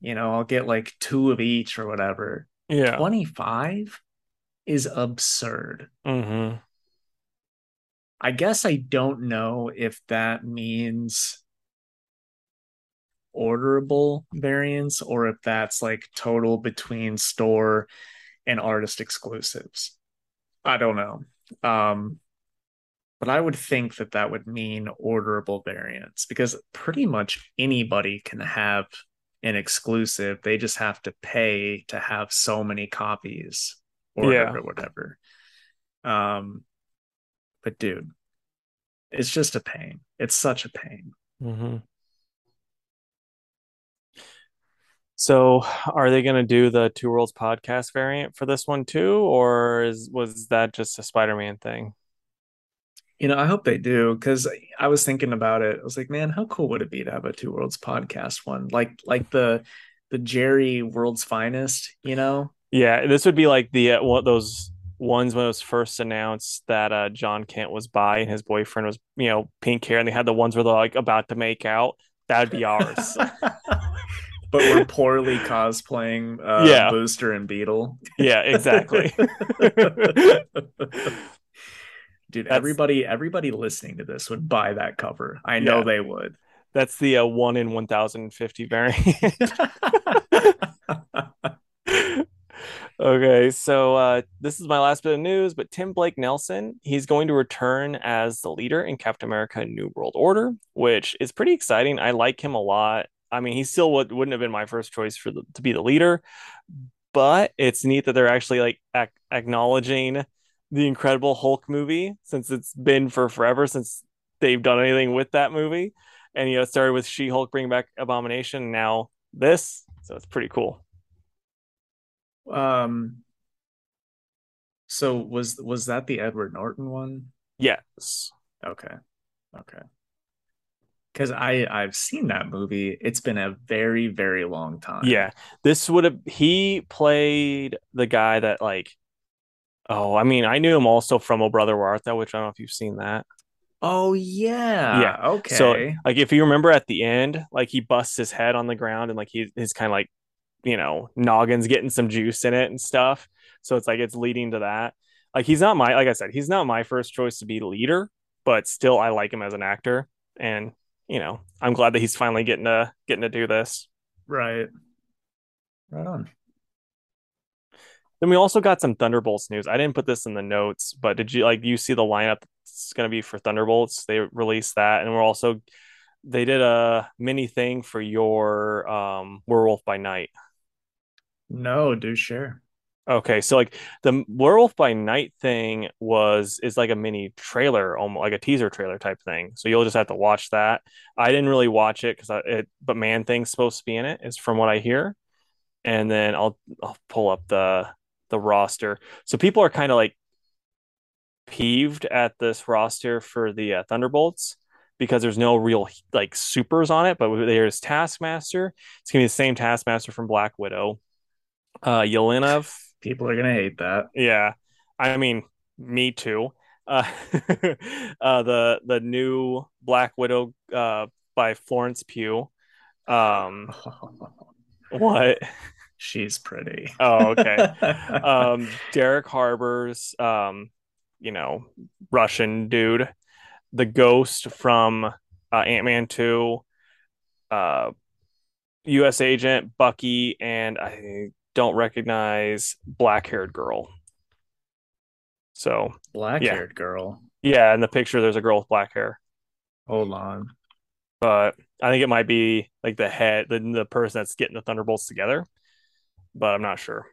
S1: you know, I'll get like two of each or whatever.
S2: Yeah.
S1: 25 is absurd.
S2: Mm-hmm.
S1: I guess I don't know if that means orderable variants or if that's like total between store and artist exclusives. I don't know. Um, but I would think that that would mean orderable variants because pretty much anybody can have an exclusive. They just have to pay to have so many copies or
S2: Yeah.
S1: whatever, whatever. Um, but dude, it's just a pain. It's such a pain.
S2: Mm-hmm. So, are they going to do the Two Worlds podcast variant for this one too, or is was that just a Spider-Man thing?
S1: You know, I hope they do because I was thinking about it. I was like, man, how cool would it be to have a Two Worlds podcast one, like like the the Jerry World's Finest, you know?
S2: Yeah, this would be like the uh, one those ones when it was first announced that uh, Jon Kent was by and his boyfriend was you know pink hair, and they had the ones where they're like about to make out. That'd be ours.
S1: but we're poorly cosplaying uh,
S2: Yeah.
S1: Booster and Beetle.
S2: yeah, exactly.
S1: Dude,
S2: That's-
S1: everybody everybody listening to this would buy that cover. I know
S2: Yeah.
S1: they would.
S2: That's the uh, one in one thousand fifty variant. Okay, so uh, this is my last bit of news, but Tim Blake Nelson, he's going to return as the leader in Captain America New World Order, which is pretty exciting. I like him a lot. I mean, he still would, wouldn't have been my first choice for the, to be the leader, but it's neat that they're actually like ac- acknowledging the Incredible Hulk movie since it's been for forever since they've done anything with that movie. And you know, it started with She-Hulk bringing back Abomination, and now this. So it's pretty cool.
S1: um so was was that the Edward Norton one?
S2: Yes.
S1: Okay. Okay. Cuz I I've seen that movie. It's been a very very long time.
S2: Yeah, this would have he played the guy that like oh, I mean, I knew him also from Oh Brother Where Art Thou, which I don't know if you've seen that.
S1: Oh yeah.
S2: Yeah.
S1: Okay.
S2: So like if you remember at the end, like he busts his head on the ground and like he his kind of like, you know, noggin's getting some juice in it and stuff. So it's like it's leading to that. Like he's not my like I said, he's not my first choice to be leader, but still I like him as an actor. And, you know, I'm glad that he's finally getting to getting to do this.
S1: right. Right on.
S2: Then we also got some Thunderbolts news. I didn't put this in the notes, but did you like you see the lineup that's going to be for Thunderbolts? They released that, and we're also they did a mini thing for your um Werewolf by Night.
S1: No, do share.
S2: Okay, so like the Werewolf by Night thing was is like a mini trailer, almost like a teaser trailer type thing. So you'll just have to watch that. I didn't really watch it because it, but Man Thing's supposed to be in it, is from what I hear. And then I'll I'll pull up the the roster. So people are kind of like peeved at this roster for the uh, Thunderbolts because there's no real like supers on it, but there's Taskmaster. It's gonna be the same Taskmaster from Black Widow. Uh, Yelena
S1: People are gonna hate that.
S2: Yeah, I mean, me too. Uh, uh, the the new Black Widow uh, by Florence Pugh. Um, what?
S1: She's pretty.
S2: Oh, okay. um, Derek Harbour's, um, you know, Russian dude, the Ghost from uh, Ant Man Two, uh, U.S. Agent Bucky, and I don't recognize black haired girl. So
S1: black haired yeah. girl.
S2: Yeah, in the picture there's a girl with black hair.
S1: Hold on.
S2: But I think it might be like the head, the, the person that's getting the Thunderbolts together. But I'm not sure.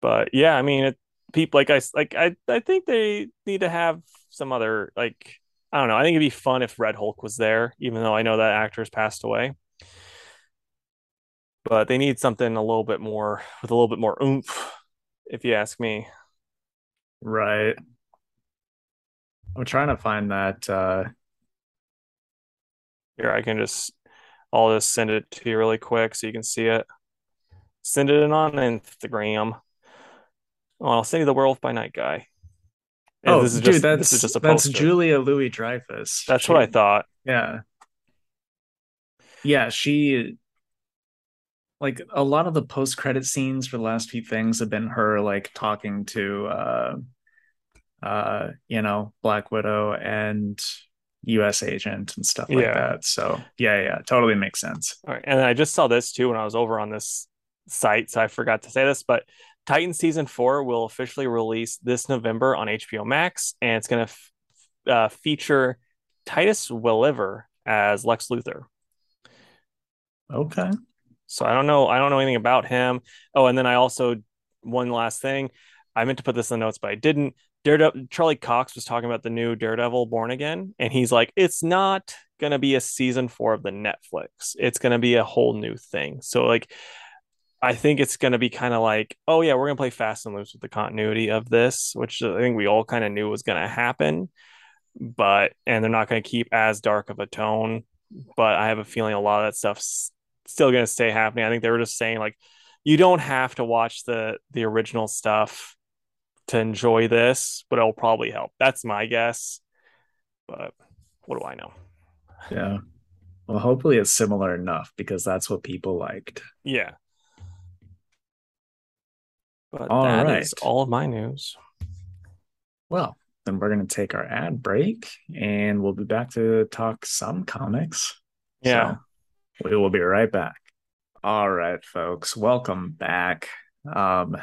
S2: But yeah, I mean, it, people like I like I I think they need to have some other like I don't know. I think it'd be fun if Red Hulk was there, even though I know that actor has passed away but they need something a little bit more with a little bit more oomph, if you ask me.
S1: Right. I'm trying to find that. Uh...
S2: Here, I can just, I'll just send it to you really quick so you can see it. Send it in on Instagram. Oh, I'll send you the Werewolf by Night guy.
S1: And oh, this is dude, just, that's this is just a that's Julia Louis Dreyfus.
S2: That's she, what I thought.
S1: Yeah, yeah. She like a lot of the post credit scenes for the last few things have been her like talking to uh uh you know Black Widow and US agent and stuff like yeah. that. So yeah, yeah, totally makes sense.
S2: All right. And I just saw this too when I was over on this site, so I forgot to say this, but Titan season four will officially release this November on HBO Max, and it's going to f- uh, feature Titus Welliver as Lex Luthor.
S1: Okay.
S2: So I don't know. I don't know anything about him. Oh, and then I also one last thing. I meant to put this in the notes, but I didn't. Daredevil Charlie Cox was talking about the new Daredevil Born Again, and he's like, it's not gonna be a season four of the Netflix. It's gonna be a whole new thing. So like I think it's gonna be kind of like, oh yeah, we're gonna play fast and loose with the continuity of this, which I think we all kind of knew was gonna happen. But and they're not gonna keep as dark of a tone. But I have a feeling a lot of that stuff's still going to stay happening. I think they were just saying like you don't have to watch the the original stuff to enjoy this, but it'll probably help. That's my guess. But what do I know?
S1: Yeah. Well, hopefully it's similar enough because that's what people liked.
S2: Yeah. But all that right. is all of my news.
S1: Well, then we're going to take our ad break and we'll be back to talk some comics.
S2: Yeah. So
S1: we will be right back. All right, folks, welcome back. Um,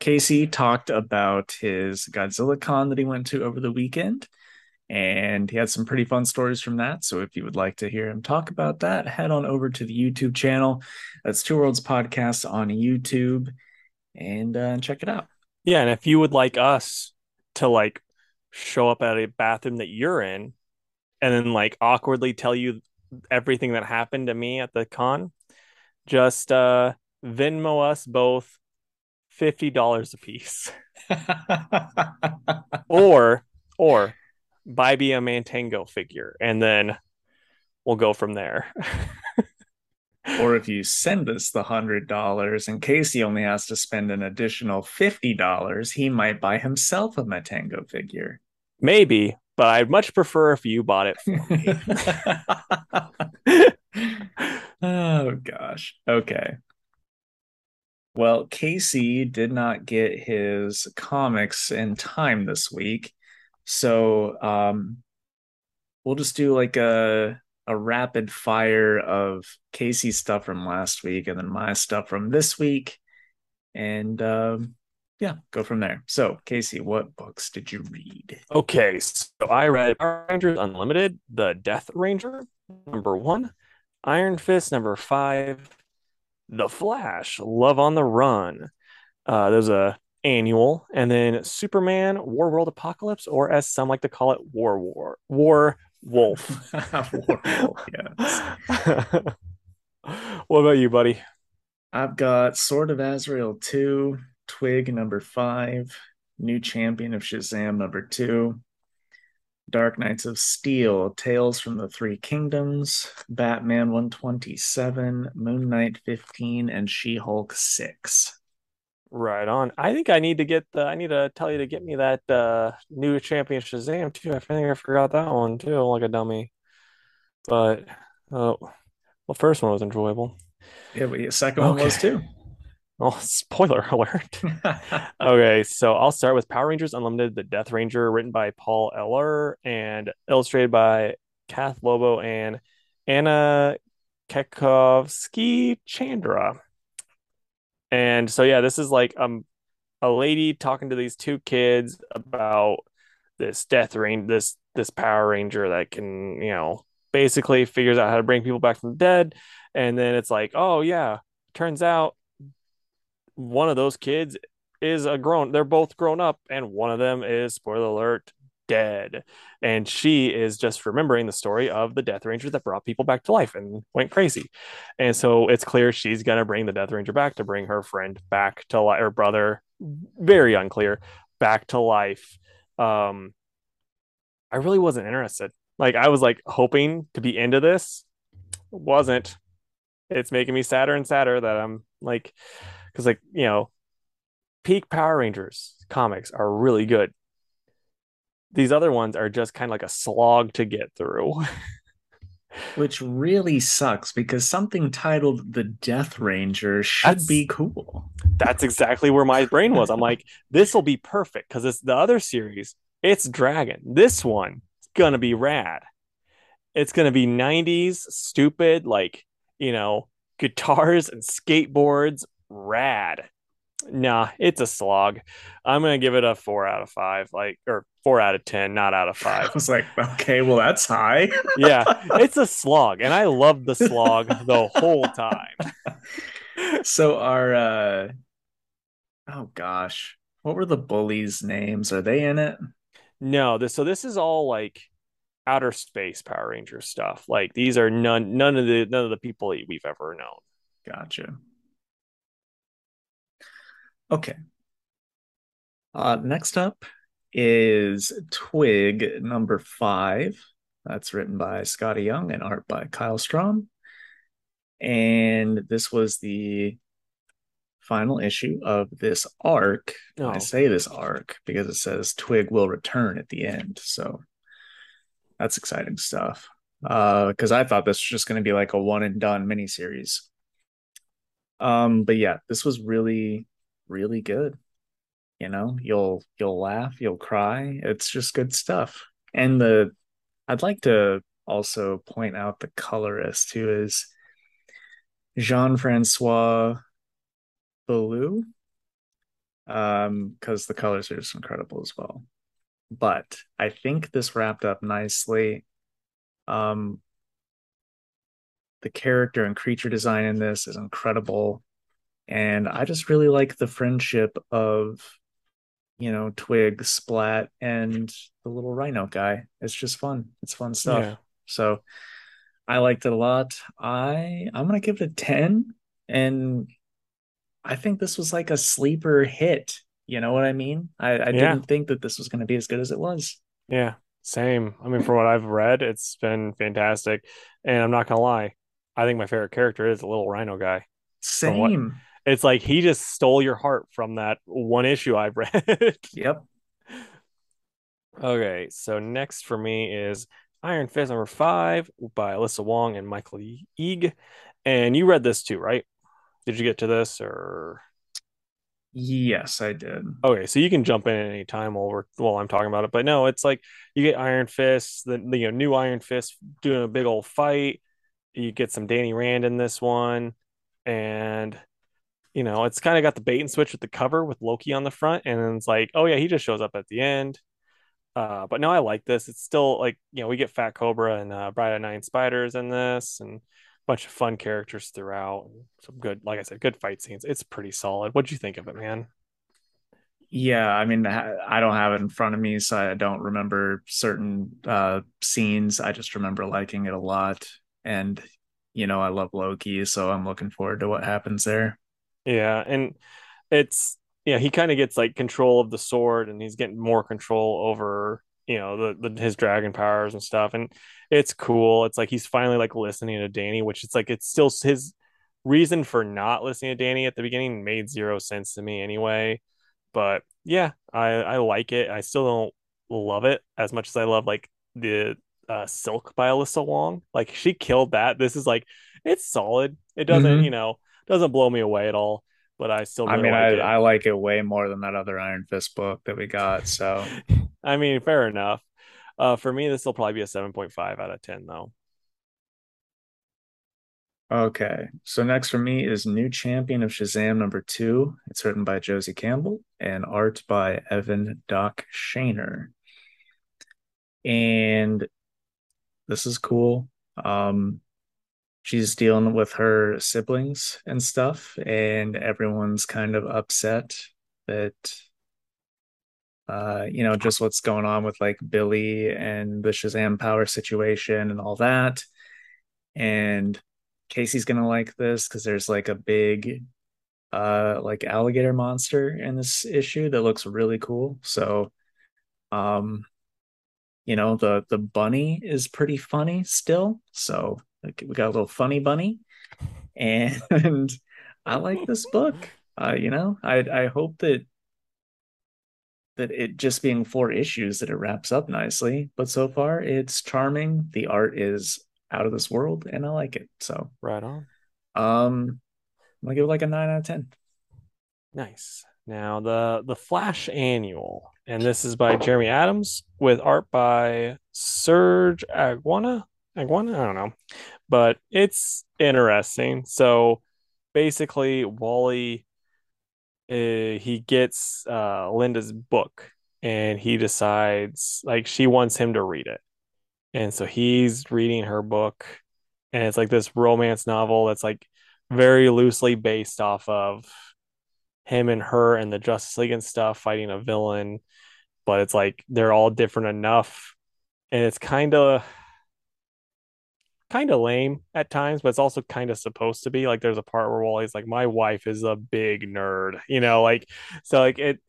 S1: Casey talked about his Godzilla Con that he went to over the weekend, and he had some pretty fun stories from that. So if you would like to hear him talk about that, head on over to the YouTube channel. That's Two Worlds Podcast on YouTube, and uh, check it out.
S2: Yeah, and if you would like us to like show up at a bathroom that you're in, and then like awkwardly tell you everything that happened to me at the con, just uh Venmo us both fifty dollars a piece. or or buy me a Matango figure and then we'll go from there.
S1: or if you send us the hundred dollars in case he only has to spend an additional fifty dollars, he might buy himself a Matango figure.
S2: Maybe, but I'd much prefer if you bought it for
S1: me. oh gosh. Okay. Well, Casey did not get his comics in time this week. So um we'll just do like a a rapid fire of Casey stuff from last week and then my stuff from this week. And um yeah, go from there. So, Casey, what books did you read?
S2: Okay, so I read Power Rangers Unlimited, The Death Ranger, number one, Iron Fist, number five, The Flash, Love on the Run. Uh, there's a annual, and then Superman, War World Apocalypse, or as some like to call it, War War War Wolf. War Wolf, yes. what about you, buddy?
S1: I've got Sword of Azrael 2, Twig number 5, New Champion of Shazam number 2, Dark Knights of Steel, Tales from the Three Kingdoms, Batman 127, Moon Knight 15, and She Hulk 6.
S2: Right on. I think I need to get the. I need to tell you to get me that uh new champion Shazam too. I think I forgot that one too, like a dummy. But oh, well, first one was enjoyable.
S1: Yeah, but the second okay. one was too.
S2: Oh, spoiler alert. okay, so I'll start with Power Rangers Unlimited, The Death Ranger, written by Paul Allor and illustrated by Kath Lobo and Anna Kekovsky Chandra. And so yeah, this is like um a lady talking to these two kids about this death ranger this this power ranger that can, you know, basically figures out how to bring people back from the dead. And then it's like, oh yeah, turns out one of those kids is a grown they're both grown up and one of them is spoiler alert dead. And she is just remembering the story of the death ranger that brought people back to life and went crazy. And so it's clear she's going to bring the death ranger back to bring her friend back to life her brother very unclear back to life. Um i really wasn't interested. Like i was like hoping to be into this. Wasn't. It's making me sadder and sadder that i'm like because like you know peak power rangers comics are really good. These other ones are just kind of like a slog to get through.
S1: Which really sucks because something titled the death ranger should that's, be cool.
S2: That's exactly where my brain was. I'm like this will be perfect because it's the other series. It's dragon. This one is gonna be rad. It's gonna be 90s stupid like you know guitars and skateboards rad. Nah, it's a slog. I'm gonna give it a four out of five, like or four out of ten, not out of five.
S1: I was like, okay, well that's high.
S2: yeah, it's a slog, and I love the slog the whole time.
S1: so our uh oh gosh, what were the bullies' names? Are they in it?
S2: No, this so this is all like outer space Power Ranger stuff. Like these are none none of the none of the people we've ever known.
S1: Gotcha. Okay. Uh, next up is Twig number five. That's written by Skottie Young and art by Kyle Strahm. And this was the final issue of this arc. Oh. I say this arc because it says Twig will return at the end. So that's exciting stuff. Because uh, I thought this was just going to be like a one and done miniseries. Um, but yeah, this was really really good. You know, you'll you'll laugh, you'll cry. It's just good stuff. And the I'd like to also point out the colorist who is Jean-Francois Beaulieu. Um, because the colors are just incredible as well. But I think this wrapped up nicely. Um, the character and creature design in this is incredible and I just really like the friendship of you know Twig, Splat, and the little Rhino guy. It's just fun. It's fun stuff. Yeah. So I liked it a lot. I I'm gonna give it a ten, and I think this was like a sleeper hit. You know what I mean? I, I yeah. didn't think that this was going to be as good as it was.
S2: Yeah, same. I mean, for what I've read, it's been fantastic. And I'm not gonna lie, I think my favorite character is the little Rhino guy.
S1: Same
S2: it's like he just stole your heart from that one issue I've read.
S1: yep.
S2: Okay, so next for me is Iron Fist number five by Alyssa Wong and Michael Eague. And you read this too, right? Did you get to this or?
S1: Yes, I did.
S2: Okay, so you can jump in at any time while we're while I'm talking about it. But no, it's like you get Iron Fist, the, the you know new Iron Fist doing a big old fight. You get some Danny Rand in this one, and you know, it's kind of got the bait and switch with the cover with Loki on the front, and then it's like, oh yeah, he just shows up at the end. Uh, but no, I like this. It's still like you know we get Fat Cobra and uh, Bride of Nine Spiders in this, and a bunch of fun characters throughout. Some good, like I said, good fight scenes. It's pretty solid. What'd you think of it, man?
S1: Yeah, I mean, I don't have it in front of me, so I don't remember certain uh, scenes. I just remember liking it a lot, and you know, I love Loki, so I'm looking forward to what happens there.
S2: Yeah, and it's yeah, he kind of gets like control of the sword, and he's getting more control over you know the, the his dragon powers and stuff, and it's cool. It's like he's finally like listening to Danny, which it's like it's still his reason for not listening to Danny at the beginning made zero sense to me anyway but yeah, I I like it. I still don't love it as much as I love like the uh, Silk by Alyssa Wong. Like she killed that. This is like it's solid. It doesn't mm-hmm. you know doesn't blow me away at all. But I still.
S1: Really I mean, like I it. I like it way more than that other Iron Fist book that we got. So,
S2: I mean, fair enough. Uh, for me, this will probably be a seven point five out of ten, though.
S1: Okay, so next for me is New Champion of Shazam number two. It's written by Josie Campbell and art by Evan Doc Shaner. And this is cool. Um, she's dealing with her siblings and stuff, and everyone's kind of upset that uh, you know, just what's going on with like Billy and the Shazam power situation and all that. And Casey's gonna like this because there's like a big uh like alligator monster in this issue that looks really cool. So um you know the the bunny is pretty funny still. So we got a little funny bunny and I like this book. Uh, you know, I I hope that that it just being four issues that it wraps up nicely. But so far it's charming. The art is out of this world, and I like it. So
S2: right on.
S1: Um, I'm gonna give it like a nine out of ten.
S2: Nice. Now the the Flash Annual, and this is by Jeremy Adams with art by Serge Aguana. Aguana, I don't know, but it's interesting. So basically, Wally, uh, he gets uh, Linda's book, and he decides like she wants him to read it, and so he's reading her book and it's like this romance novel that's like very loosely based off of him and her and the Justice League and stuff fighting a villain. But it's like they're all different enough and it's kind of kind of lame at times but it's also kind of supposed to be like there's a part where Wally's like my wife is a big nerd you know like so like it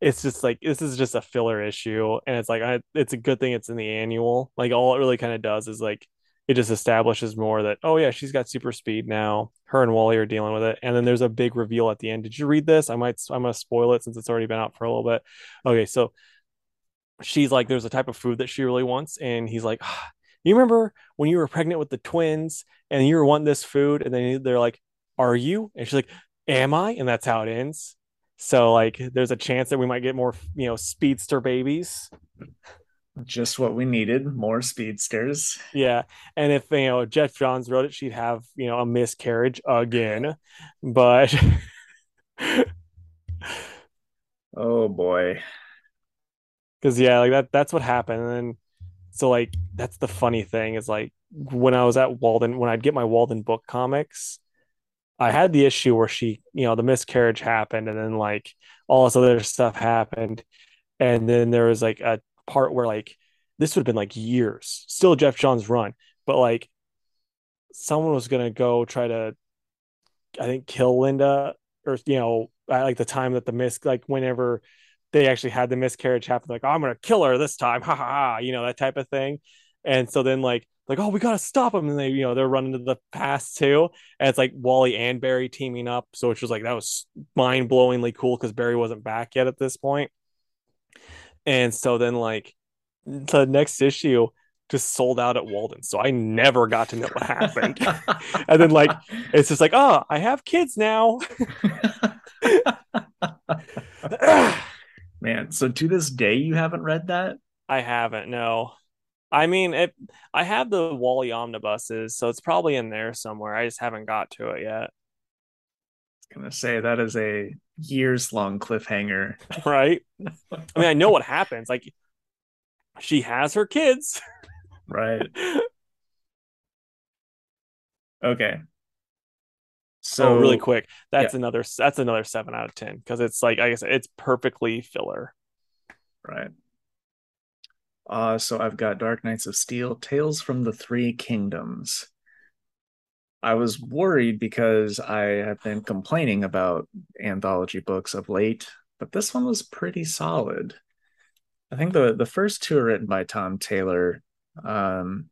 S2: it's just like this is just a filler issue and it's like I, it's a good thing it's in the annual like all it really kind of does is like it just establishes more that oh yeah she's got super speed now her and wally are dealing with it and then there's a big reveal at the end. Did you read this? I might i'm gonna spoil it since it's already been out for a little bit. Okay so she's like there's a type of food that she really wants and he's like ah, you remember when you were pregnant with the twins and you were wanting this food and then they're like are you and she's like am i and that's how it ends so like there's a chance that we might get more, you know, speedster babies.
S1: Just what we needed, more speedsters.
S2: Yeah. And if you know Geoff Johns wrote it, she'd have, you know, a miscarriage again. But
S1: Oh boy.
S2: Cause yeah, like that that's what happened. And then so like that's the funny thing is like when I was at Walden, when I'd get my Walden book comics, I had the issue where she, you know, the miscarriage happened and then like all this other stuff happened. And then there was like a part where like this would have been like years, still Geoff Johns run, but like someone was gonna go try to I think kill Linda or you know, at like the time that the miss like whenever they actually had the miscarriage happen, like, oh, I'm gonna kill her this time, ha ha ha, you know, that type of thing. And so then like like, oh, we gotta stop them. And they, you know, they're running to the past too. And it's like Wally and Barry teaming up. So it's just like that was mind blowingly cool because Barry wasn't back yet at this. And so then like the next issue just sold out at Walden. So I never got to know what happened. and then like it's just like, oh, I have kids now.
S1: Man, so to this day you haven't read that?
S2: I haven't, no. I mean, it. I have the Wally omnibuses, so it's probably in there somewhere. I just haven't got to it yet.
S1: I was gonna say that is a years long cliffhanger.
S2: right? I mean, I know what happens. Like she has her kids.
S1: Right. Okay. So
S2: oh, really quick. That's
S1: yeah.
S2: another that's another seven out of ten because it's like I guess it's perfectly filler.
S1: Right. Uh so I've got Dark Knights of Steel, Tales from the Three Kingdoms. I was worried because I have been complaining about anthology books of late, but this one was pretty solid. I think the the first two are written by Tom Taylor, um,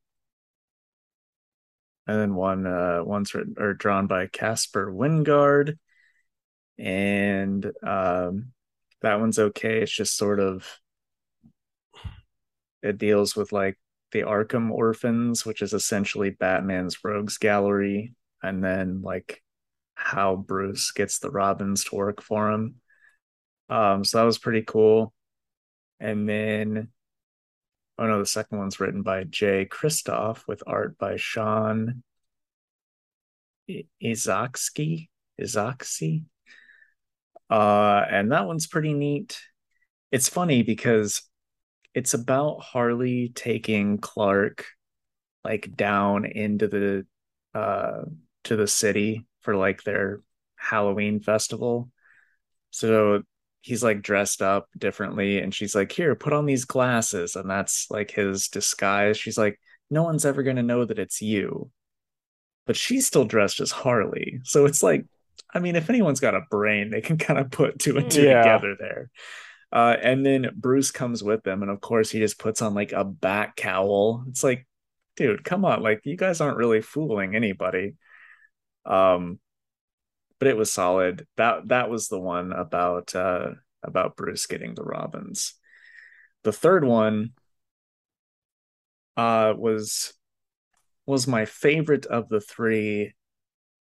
S1: and then one uh, one's written or drawn by Casper Wijngaard, and um, that one's okay. It's just sort of it deals with like the Arkham Orphans, which is essentially Batman's rogues gallery, and then like how Bruce gets the Robins to work for him. Um, so that was pretty cool. And then, oh no, the second one's written by Jay Kristoff with art by Sean Izaakse. Izaakse. Uh, and that one's pretty neat. It's funny because it's about Harley taking Clark like down into the uh to the city for like their Halloween festival. So he's like dressed up differently and she's like here put on these glasses and that's like his disguise. She's like no one's ever going to know that it's you. But she's still dressed as harley. So it's like i mean if anyone's got a brain they can kind of put two and two yeah. together there. Uh, and then bruce comes with them and of course he just puts on like a bat cowl. It's like dude come on like you guys aren't really fooling anybody. Um but it was solid. That that was the one about uh about Bruce getting the Robins. The third one uh was was my favorite of the three,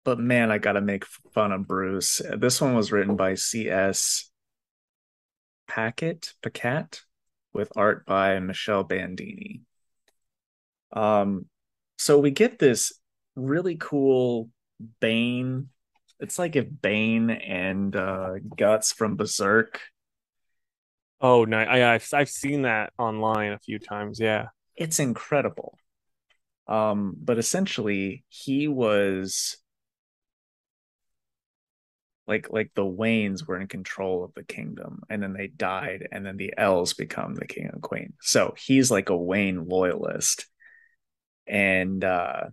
S1: but man, I gotta make fun of Bruce. This one was written by C.S. Packet Pacat with art by Michelle Bandini. Um, so we get this really cool Bane it's like if Bane and uh, Guts from Berserk.
S2: Oh no, I, I've I've seen that online a few times. Yeah,
S1: it's incredible. Um, but essentially, he was like like the Waynes were in control of the kingdom, and then they died, and then the L's become the king and queen. So he's like a Wayne loyalist, and uh,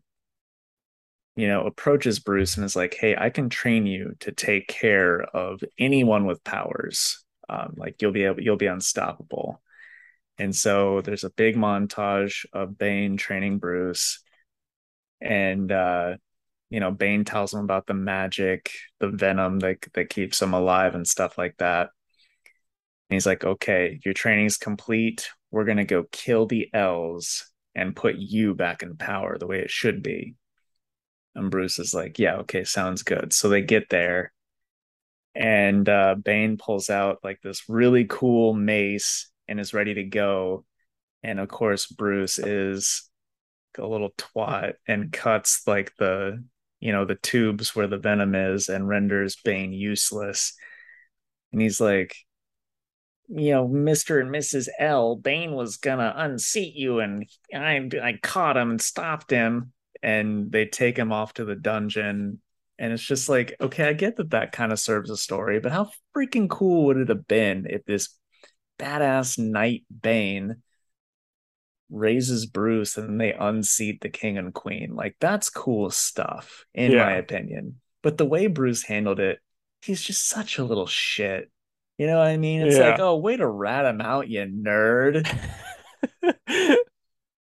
S1: you know, approaches Bruce and is like, "Hey, I can train you to take care of anyone with powers. Um, like you'll be able, you'll be unstoppable." And so there's a big montage of Bane training Bruce, and uh, you know, Bane tells him about the magic, the venom that that keeps him alive, and stuff like that. And he's like, "Okay, your training's complete. We're gonna go kill the L's and put you back in power the way it should be." And Bruce is like, yeah, okay, sounds good. So they get there and uh, Bane pulls out like this really cool mace and is ready to go. And of course, Bruce is a little twat and cuts like the, you know, the tubes where the venom is and renders Bane useless. And he's like, you know, Mr. and Mrs. L, Bane was gonna unseat you, and I I caught him and stopped him and they take him off to the dungeon. And it's just like okay i get that that kind of serves a story but how freaking cool would it have been if this badass knight bane raises bruce and they unseat the king and queen. Like that's cool stuff in yeah. my opinion. But the way bruce handled it he's just such a little shit. You know what i mean? It's yeah. like oh way to rat him out you nerd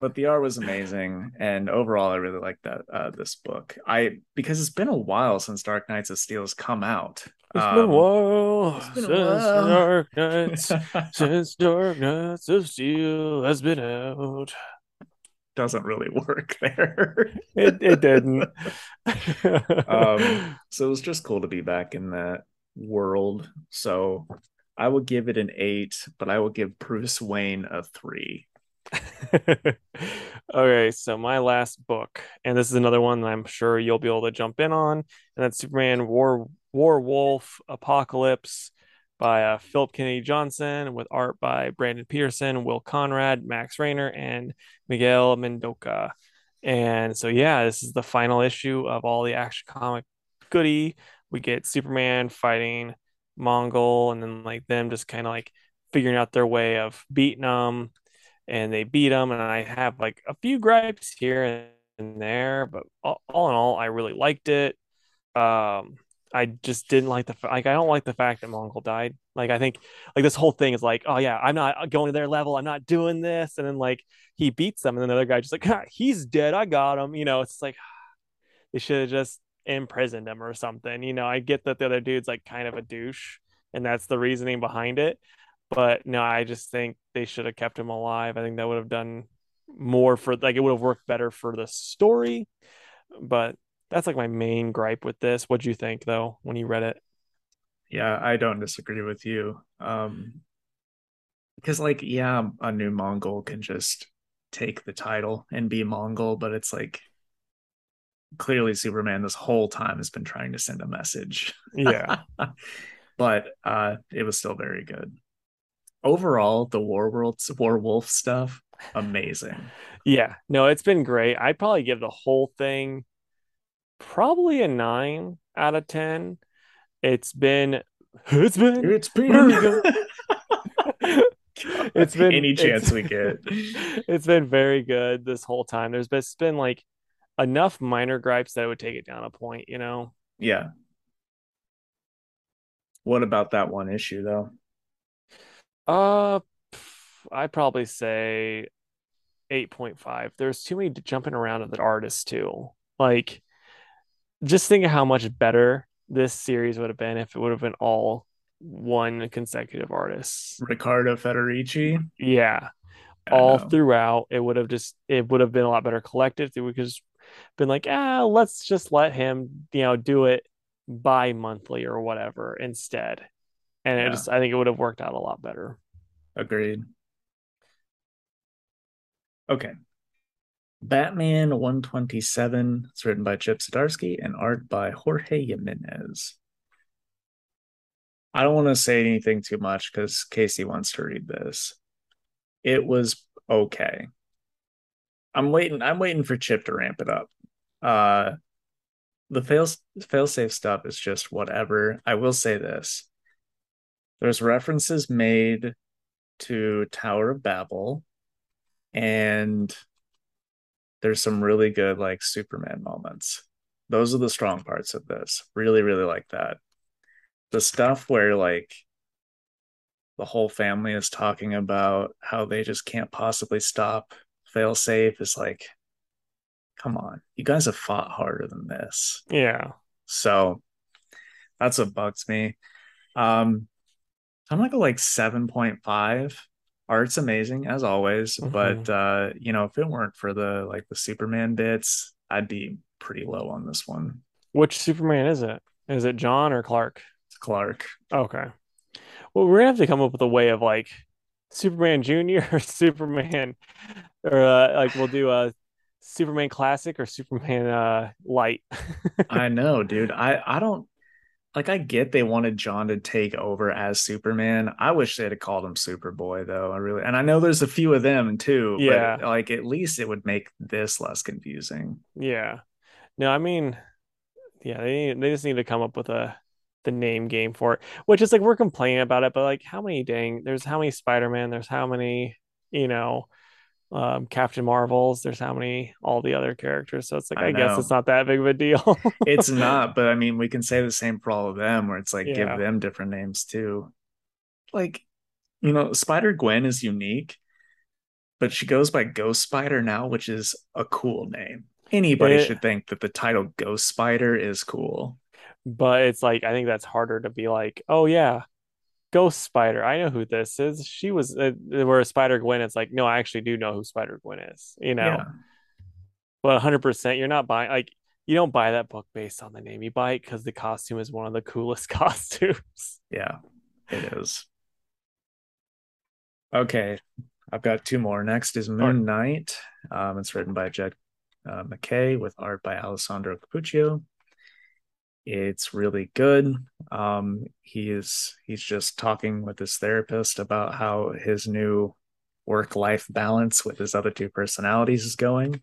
S1: but the art was amazing and overall i really like that uh, this book i because it's been a while since dark knights of steel has come out
S2: It's um, been a while been since a while. Dark Knights, since Dark Knights of Steel has been out.
S1: Doesn't really work there.
S2: it it didn't.
S1: um, so it was just cool to be back in that world. So I will give it an eight, but I will give Bruce Wayne a three.
S2: okay, so my last book, and this is another one that I'm sure you'll be able to jump in on, and that's Superman War War Wolf Apocalypse by uh, Philip Kennedy Johnson with art by Brandon Peterson, Will Conrad, Max Raynor, and Miguel Mendoca. And so, yeah, this is the final issue of all the action comic goody. We get Superman fighting Mongul, and then like them just kind of like figuring out their way of beating them, and they beat them. And I have like a few gripes here and there, but all, all in all, I really liked it. Um, I just didn't like the like I don't like the fact that Mongul died. Like I think like this whole thing is like, oh yeah, I'm not going to their level. I'm not doing this. And then like he beats them, and then the other guy just like, he's dead. I got him. You know, it's like they should have just imprisoned him or something. You know, I get that the other dude's like kind of a douche, and that's the reasoning behind it. But no, I just think they should have kept him alive. I think that would have done more for like it would have worked better for the story. But that's like my main gripe with this. What do you think though when you read it?
S1: Yeah, I don't disagree with you. Um because like yeah, a new Mongul can just take the title and be Mongul, but it's like clearly Superman this whole time has been trying to send a message.
S2: Yeah.
S1: but uh it was still very good. Overall, the Warworld War Wolf stuff, amazing.
S2: yeah, no, it's been great. I'd probably give the whole thing probably a nine out of ten. It's been it's been
S1: it's been
S2: it's been
S1: any chance we get.
S2: It's been very good this whole time. There's been, been like enough minor gripes that would take it down a point, you know.
S1: Yeah. What about that one issue though?
S2: Uh I'd probably say 8.5. There's too many jumping around of the artists too. Like just think of how much better this series would have been if it would have been all one consecutive artist.
S1: Riccardo Federici.
S2: Yeah. all throughout. It would have just it would have been a lot better collective. We could just been like, ah, let's just let him, you know, do it bi-monthly or whatever instead. And yeah. it just I think it would have worked out a lot better.
S1: Agreed. Okay. Batman 127. It's written by Chip Zdarsky and art by Jorge Jimenez. I don't want to say anything too much because Casey wants to read this. It was okay. I'm waiting. I'm waiting for Chip to ramp it up. Uh, the fail failsafe stuff is just whatever. I will say this: there's references made to Tower of Babel, and there's some really good like Superman moments. Those are the strong parts of this. Really, really like that. The stuff where like the whole family is talking about how they just can't possibly stop fail safe is like come on you guys have fought harder than this
S2: yeah
S1: so that's what bugs me um i'm gonna go like 7.5 art's amazing as always mm-hmm. but uh you know if it weren't for the like the superman bits i'd be pretty low on this one.
S2: Which superman is it? Is it Jon or clark?
S1: It's clark.
S2: Okay. Well we're gonna have to come up with a way of like superman junior or superman or uh, like we'll do a superman classic or superman uh light.
S1: I know dude. I i don't like I get they wanted Jon to take over as Superman. I wish they'd have called him Superboy though. I really and I know there's a few of them too.
S2: Yeah.
S1: But like at least it would make this less confusing.
S2: Yeah. No, I mean, yeah, they they just need to come up with a the name game for it. Which is like we're complaining about it, but like how many dang there's how many Spider-Man, there's how many, you know, um, Captain Marvels. There's how many all the other characters. So it's like I, I guess it's not that big of a deal.
S1: it's not, but I mean we can say the same for all of them where it's like yeah. give them different names too. Like, you know, Spider Gwen is unique, but she goes by Ghost Spider now, which is a cool name. Anybody it, should think that the title Ghost Spider is cool.
S2: But it's like I think that's harder to be like, oh yeah, Ghost Spider. I know who this is. She was uh, where Spider Gwen. It's like, no, I actually do know who Spider Gwen is. You know, yeah. but 100, percent you're not buying like you don't buy that book based on the name. You buy it because the costume is one of the coolest costumes.
S1: Yeah, it is. Okay, I've got two more. Next is Moon Knight. Um, it's written by Jed uh, MacKay with art by Alessandro Cappuccio. It's really good. Um, he is he's just talking with his therapist about how his new work life balance with his other two personalities is going.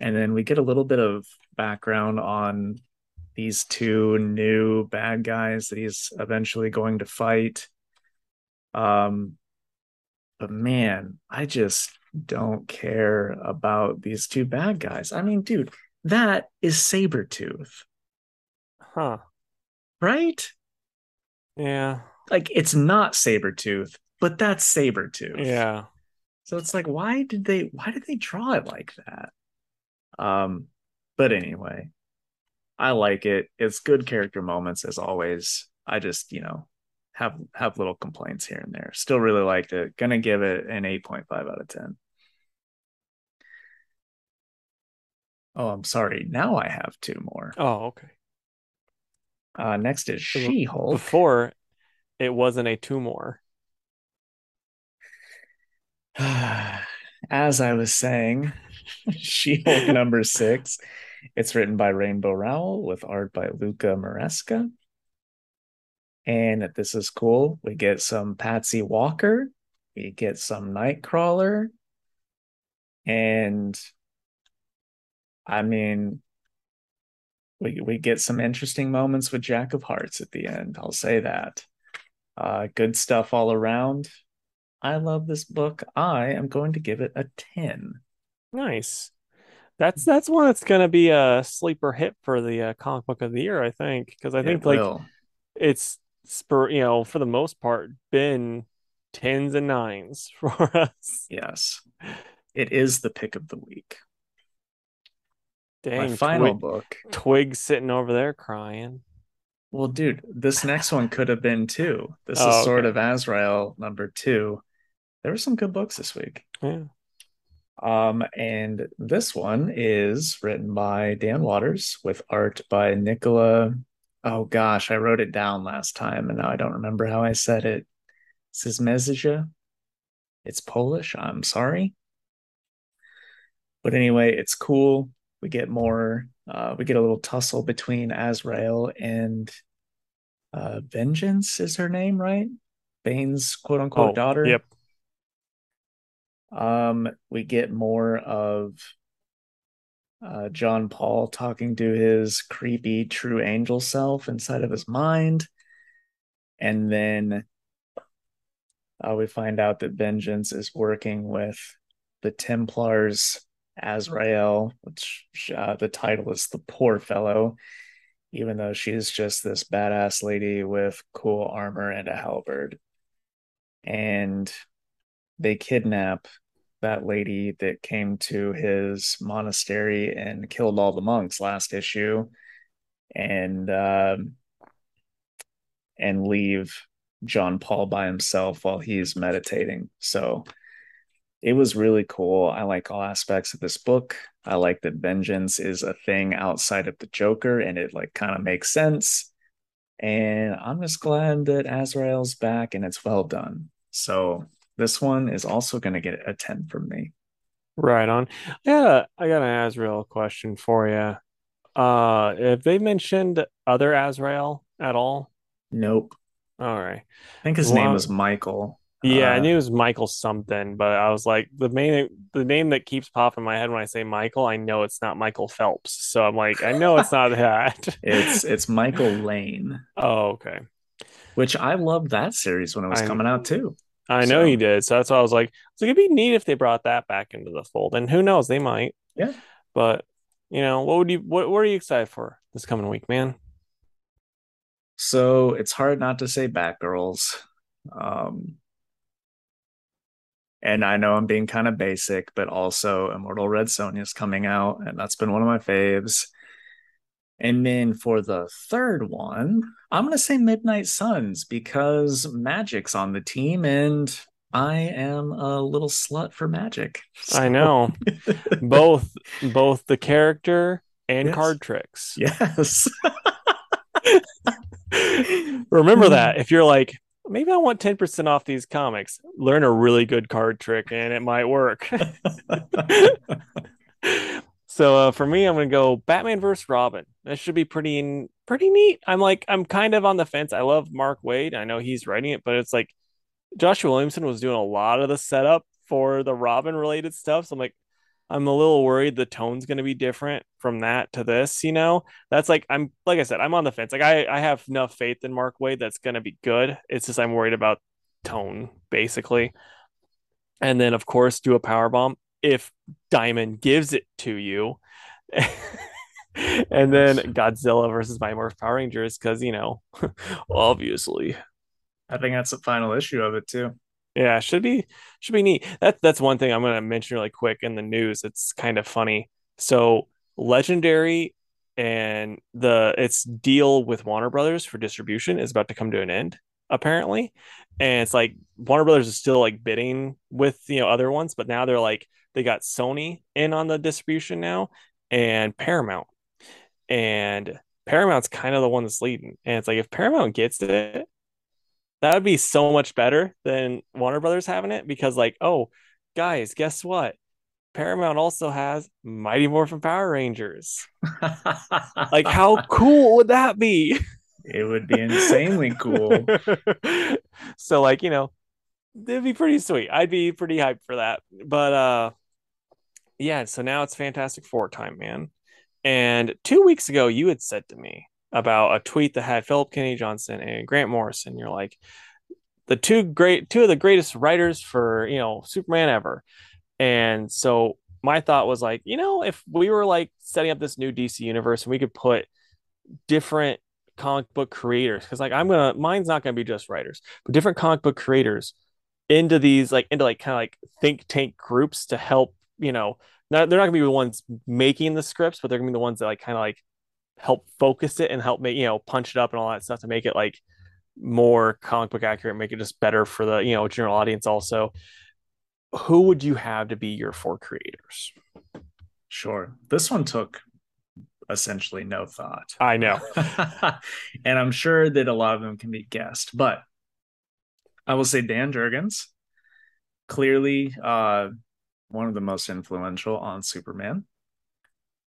S1: And then we get a little bit of background on these two new bad guys that he's eventually going to fight. Um, but man, I just don't care about these two bad guys. I mean, dude, that is Sabretooth.
S2: Huh.
S1: Right?
S2: Yeah.
S1: Like it's not Sabretooth, but that's Sabretooth.
S2: Yeah.
S1: So it's like, why did they why did they draw it like that? Um, but anyway, I like it. It's good character moments as always. I just, you know, have have little complaints here and there. Still really liked it. Gonna give it an 8.5 out of 10. Oh, I'm sorry. Now I have two more.
S2: Oh, okay.
S1: Uh, next is She Hulk.
S2: Before, it wasn't a tumor.
S1: As I was saying, She Hulk number six. It's written by Rainbow Rowell with art by Luca Maresca. And this is cool. We get some Patsy Walker, we get some Nightcrawler, and I mean, we we get some interesting moments with Jack of Hearts at the end. I'll say that. Uh, good stuff all around. I love this book. I am going to give it a 10.
S2: Nice. That's that's one that's going to be a sleeper hit for the uh, comic book of the year, I think, because I think
S1: It
S2: like it's spur, you know, for the most part, been tens and nines for us.
S1: Yes. It is the pick of the week.
S2: Dang,
S1: My final
S2: Twig,
S1: book.
S2: Twig sitting over there crying.
S1: Well, dude, this next one could have been two. This
S2: Oh,
S1: is Sword
S2: okay.
S1: of Azrael number two. There were some good books this week.
S2: Yeah.
S1: Um, and this one is written by Dan Watters with art by Nikola. Oh gosh, I wrote it down last time and now I don't remember how I said it. Cismezija. It's Polish. I'm sorry. But anyway, it's cool. We get more, uh, we get a little tussle between Azrael and uh, Vengeance is her name, right? Bane's quote unquote
S2: Oh,
S1: daughter.
S2: yep.
S1: Um, we get more of uh, John Paul talking to his creepy true angel self inside of his mind. And then uh, we find out that Vengeance is working with the Templars, Azrael, which uh, the title is The Poor Fellow, even though she's just this badass lady with cool armor and a halberd. And they kidnap that lady that came to his monastery and killed all the monks last issue and um, and leave John Paul by himself while he's meditating. So it was really cool. I like all aspects of this book. I like that vengeance is a thing outside of the Joker and it like kind of makes sense. And I'm just glad that Azrael's back and it's well done. So this one is also going to get a 10 from me.
S2: Right on. Yeah, I got an Azrael question for you. Uh, have they mentioned other Azrael at all?
S1: Nope.
S2: All right.
S1: I think his name was Michael.
S2: Yeah, I
S1: Uh,
S2: knew it was Michael something, but I was like the main the name that keeps popping in my head when I say Michael, I know it's not Michael Phelps. So I'm like, I know it's not that.
S1: It's it's Michael Lane,
S2: Oh, okay.
S1: which I loved that series when it was
S2: I-
S1: coming out too.
S2: I know
S1: So-
S2: you did. So that's why I was like, it's like it'd be neat if they brought that back into the fold. And who knows, they might.
S1: Yeah.
S2: But you know, what would you what what are you excited for this coming week, man?
S1: So it's hard not to say Batgirls. Um, and I know I'm being kind of basic, but also Immortal Red Sonja is coming out, and that's been one of my faves. And then for the third one, I'm going to say Midnight Suns because Magik's on the team, and I am a little slut for Magic.
S2: I know. both both the character and
S1: Yes.
S2: card tricks.
S1: Yes.
S2: Remember that if you're like, maybe I want 10% off these comics, learn a really good card trick and it might work. So uh, for me, I'm gonna go Batman versus Robin. That should be pretty pretty neat. I'm like I'm kind of on the fence. I love Mark Waid. I know he's writing it, but it's like Joshua Williamson was doing a lot of the setup for the Robin related stuff. So I'm like, I'm a little worried the tone's going to be different from that to this. You know, that's like I'm like I said, I'm on the fence. Like I I have enough faith in Mark Waid that's going to be good. It's just I'm worried about tone basically. And then of course do a power bomb if Diamond gives it to you. and then Godzilla versus Mighty Morphin Power Rangers because you know, obviously.
S1: I think that's the final issue of it too.
S2: Yeah, should be should be neat. That that's one thing I'm going to mention really quick in the news. It's kind of funny. So Legendary and the its deal with Warner Brothers for distribution is about to come to an end apparently. And it's like Warner Brothers is still like bidding with you know other ones, but now they're like they got Sony in on the distribution now and Paramount. And Paramount's kind of the one that's leading. And it's like if Paramount gets it, that would be so much better than Warner Brothers having it because like, oh, guys, guess what? Paramount also has Mighty Morphin Power Rangers. like how cool would that be?
S1: It would be insanely cool.
S2: so like, you know, it'd be pretty sweet. I'd be pretty hyped for that. But uh yeah, so now it's Fantastic Four time, man. And two weeks ago, you had said to me about a tweet that had Philip Kennedy Johnson and Grant Morrison. You're like, the two great, two of the greatest writers for you know Superman ever. And so my thought was like, you know, if we were like setting up this new DC universe and we could put different comic book creators, because like I'm gonna, mine's not gonna be just writers, but different comic book creators into these like into like kind of like think tank groups to help you know not, they're not gonna be the ones making the scripts but they're gonna be the ones that like kind of like help focus it and help make you know punch it up and all that stuff to make it like more comic book accurate make it just better for the you know general audience also. Who would you have to be your four creators?
S1: Sure. This one took essentially no thought.
S2: I know.
S1: And i'm sure that a lot of them can be guessed but I will say Dan Jurgens, clearly uh, one of the most influential on Superman.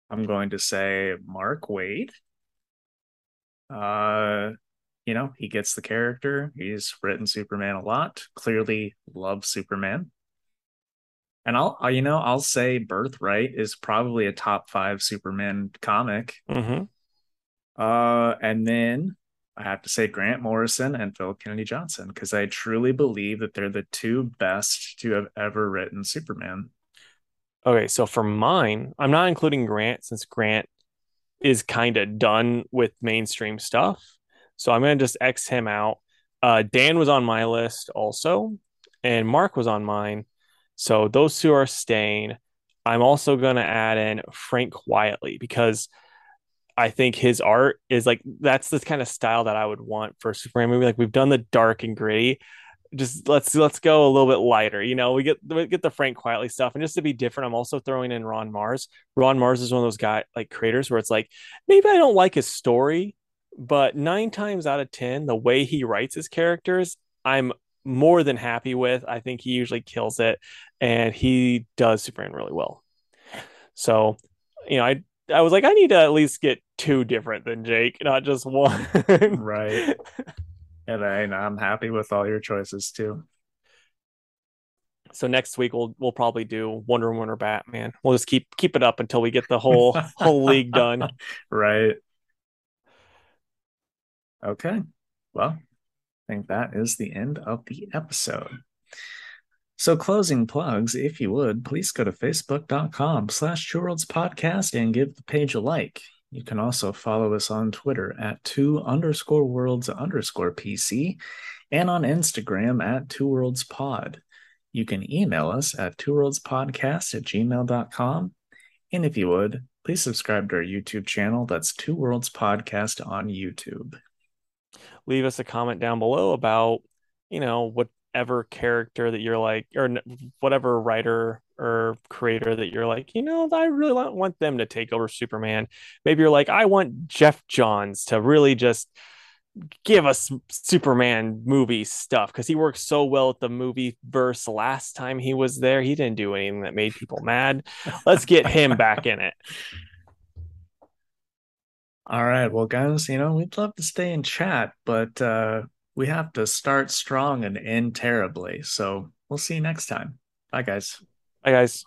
S1: I'm going to say Mark Waid. Uh, you know, he gets the character. He's written Superman a lot. Clearly loves Superman. And I'll, you know, I'll say Birthright is probably a top five Superman comic.
S2: Mm-hmm.
S1: Uh, and then I have to say Grant Morrison and Phil Kennedy Johnson because I truly believe that they're the two best to have ever written Superman.
S2: Okay, so for mine, I'm not including Grant since Grant is kind of done with mainstream stuff. So I'm going to just X him out. Uh, Dan was on my list also, and Mark was on mine. So those two are staying. I'm also going to add in Frank Quitely because – I think his art is like that's the kind of style that I would want for a Superman movie. Like we've done the dark and gritty. Just let's let's go a little bit lighter. You know, we get we get the Frank Quitely stuff, and just to be different, I'm also throwing in Ron Marz. Ron Marz is one of those guy like creators where it's like maybe I don't like his story, but nine times out of ten, the way he writes his characters, I'm more than happy with. I think he usually kills it, and he does Superman really well. So, you know, I I was like, I need to at least get two different than Jake, not just one.
S1: right. And I, I'm happy with all your choices too.
S2: So next week we'll we'll probably do Wonder Woman or Batman. We'll just keep keep it up until we get the whole whole league done.
S1: Right. Okay. Well, I think that is the end of the episode. So closing plugs, if you would, please go to facebook.com slash Two Worlds Podcast and give the page a like. You can also follow us on Twitter at two underscore worlds underscore PC and on Instagram at two worlds pod. You can email us at two worlds podcast at gmail.com. And if you would, please subscribe to our YouTube channel. That's Two Worlds Podcast on YouTube.
S2: Leave us a comment down below about, you know, what whatever character that you're like, or whatever writer or creator that you're like, you know, I really want them to take over Superman. Maybe you're like, I want Geoff Johns to really just give us Superman movie stuff because he worked so well at the movie verse last time he was there. He didn't do anything that made people mad. Let's get him back in it.
S1: All right. Well, guys, you know, we'd love to stay in chat, but uh, we have to start strong and end terribly. So we'll see you next time. Bye, guys.
S2: Bye, guys.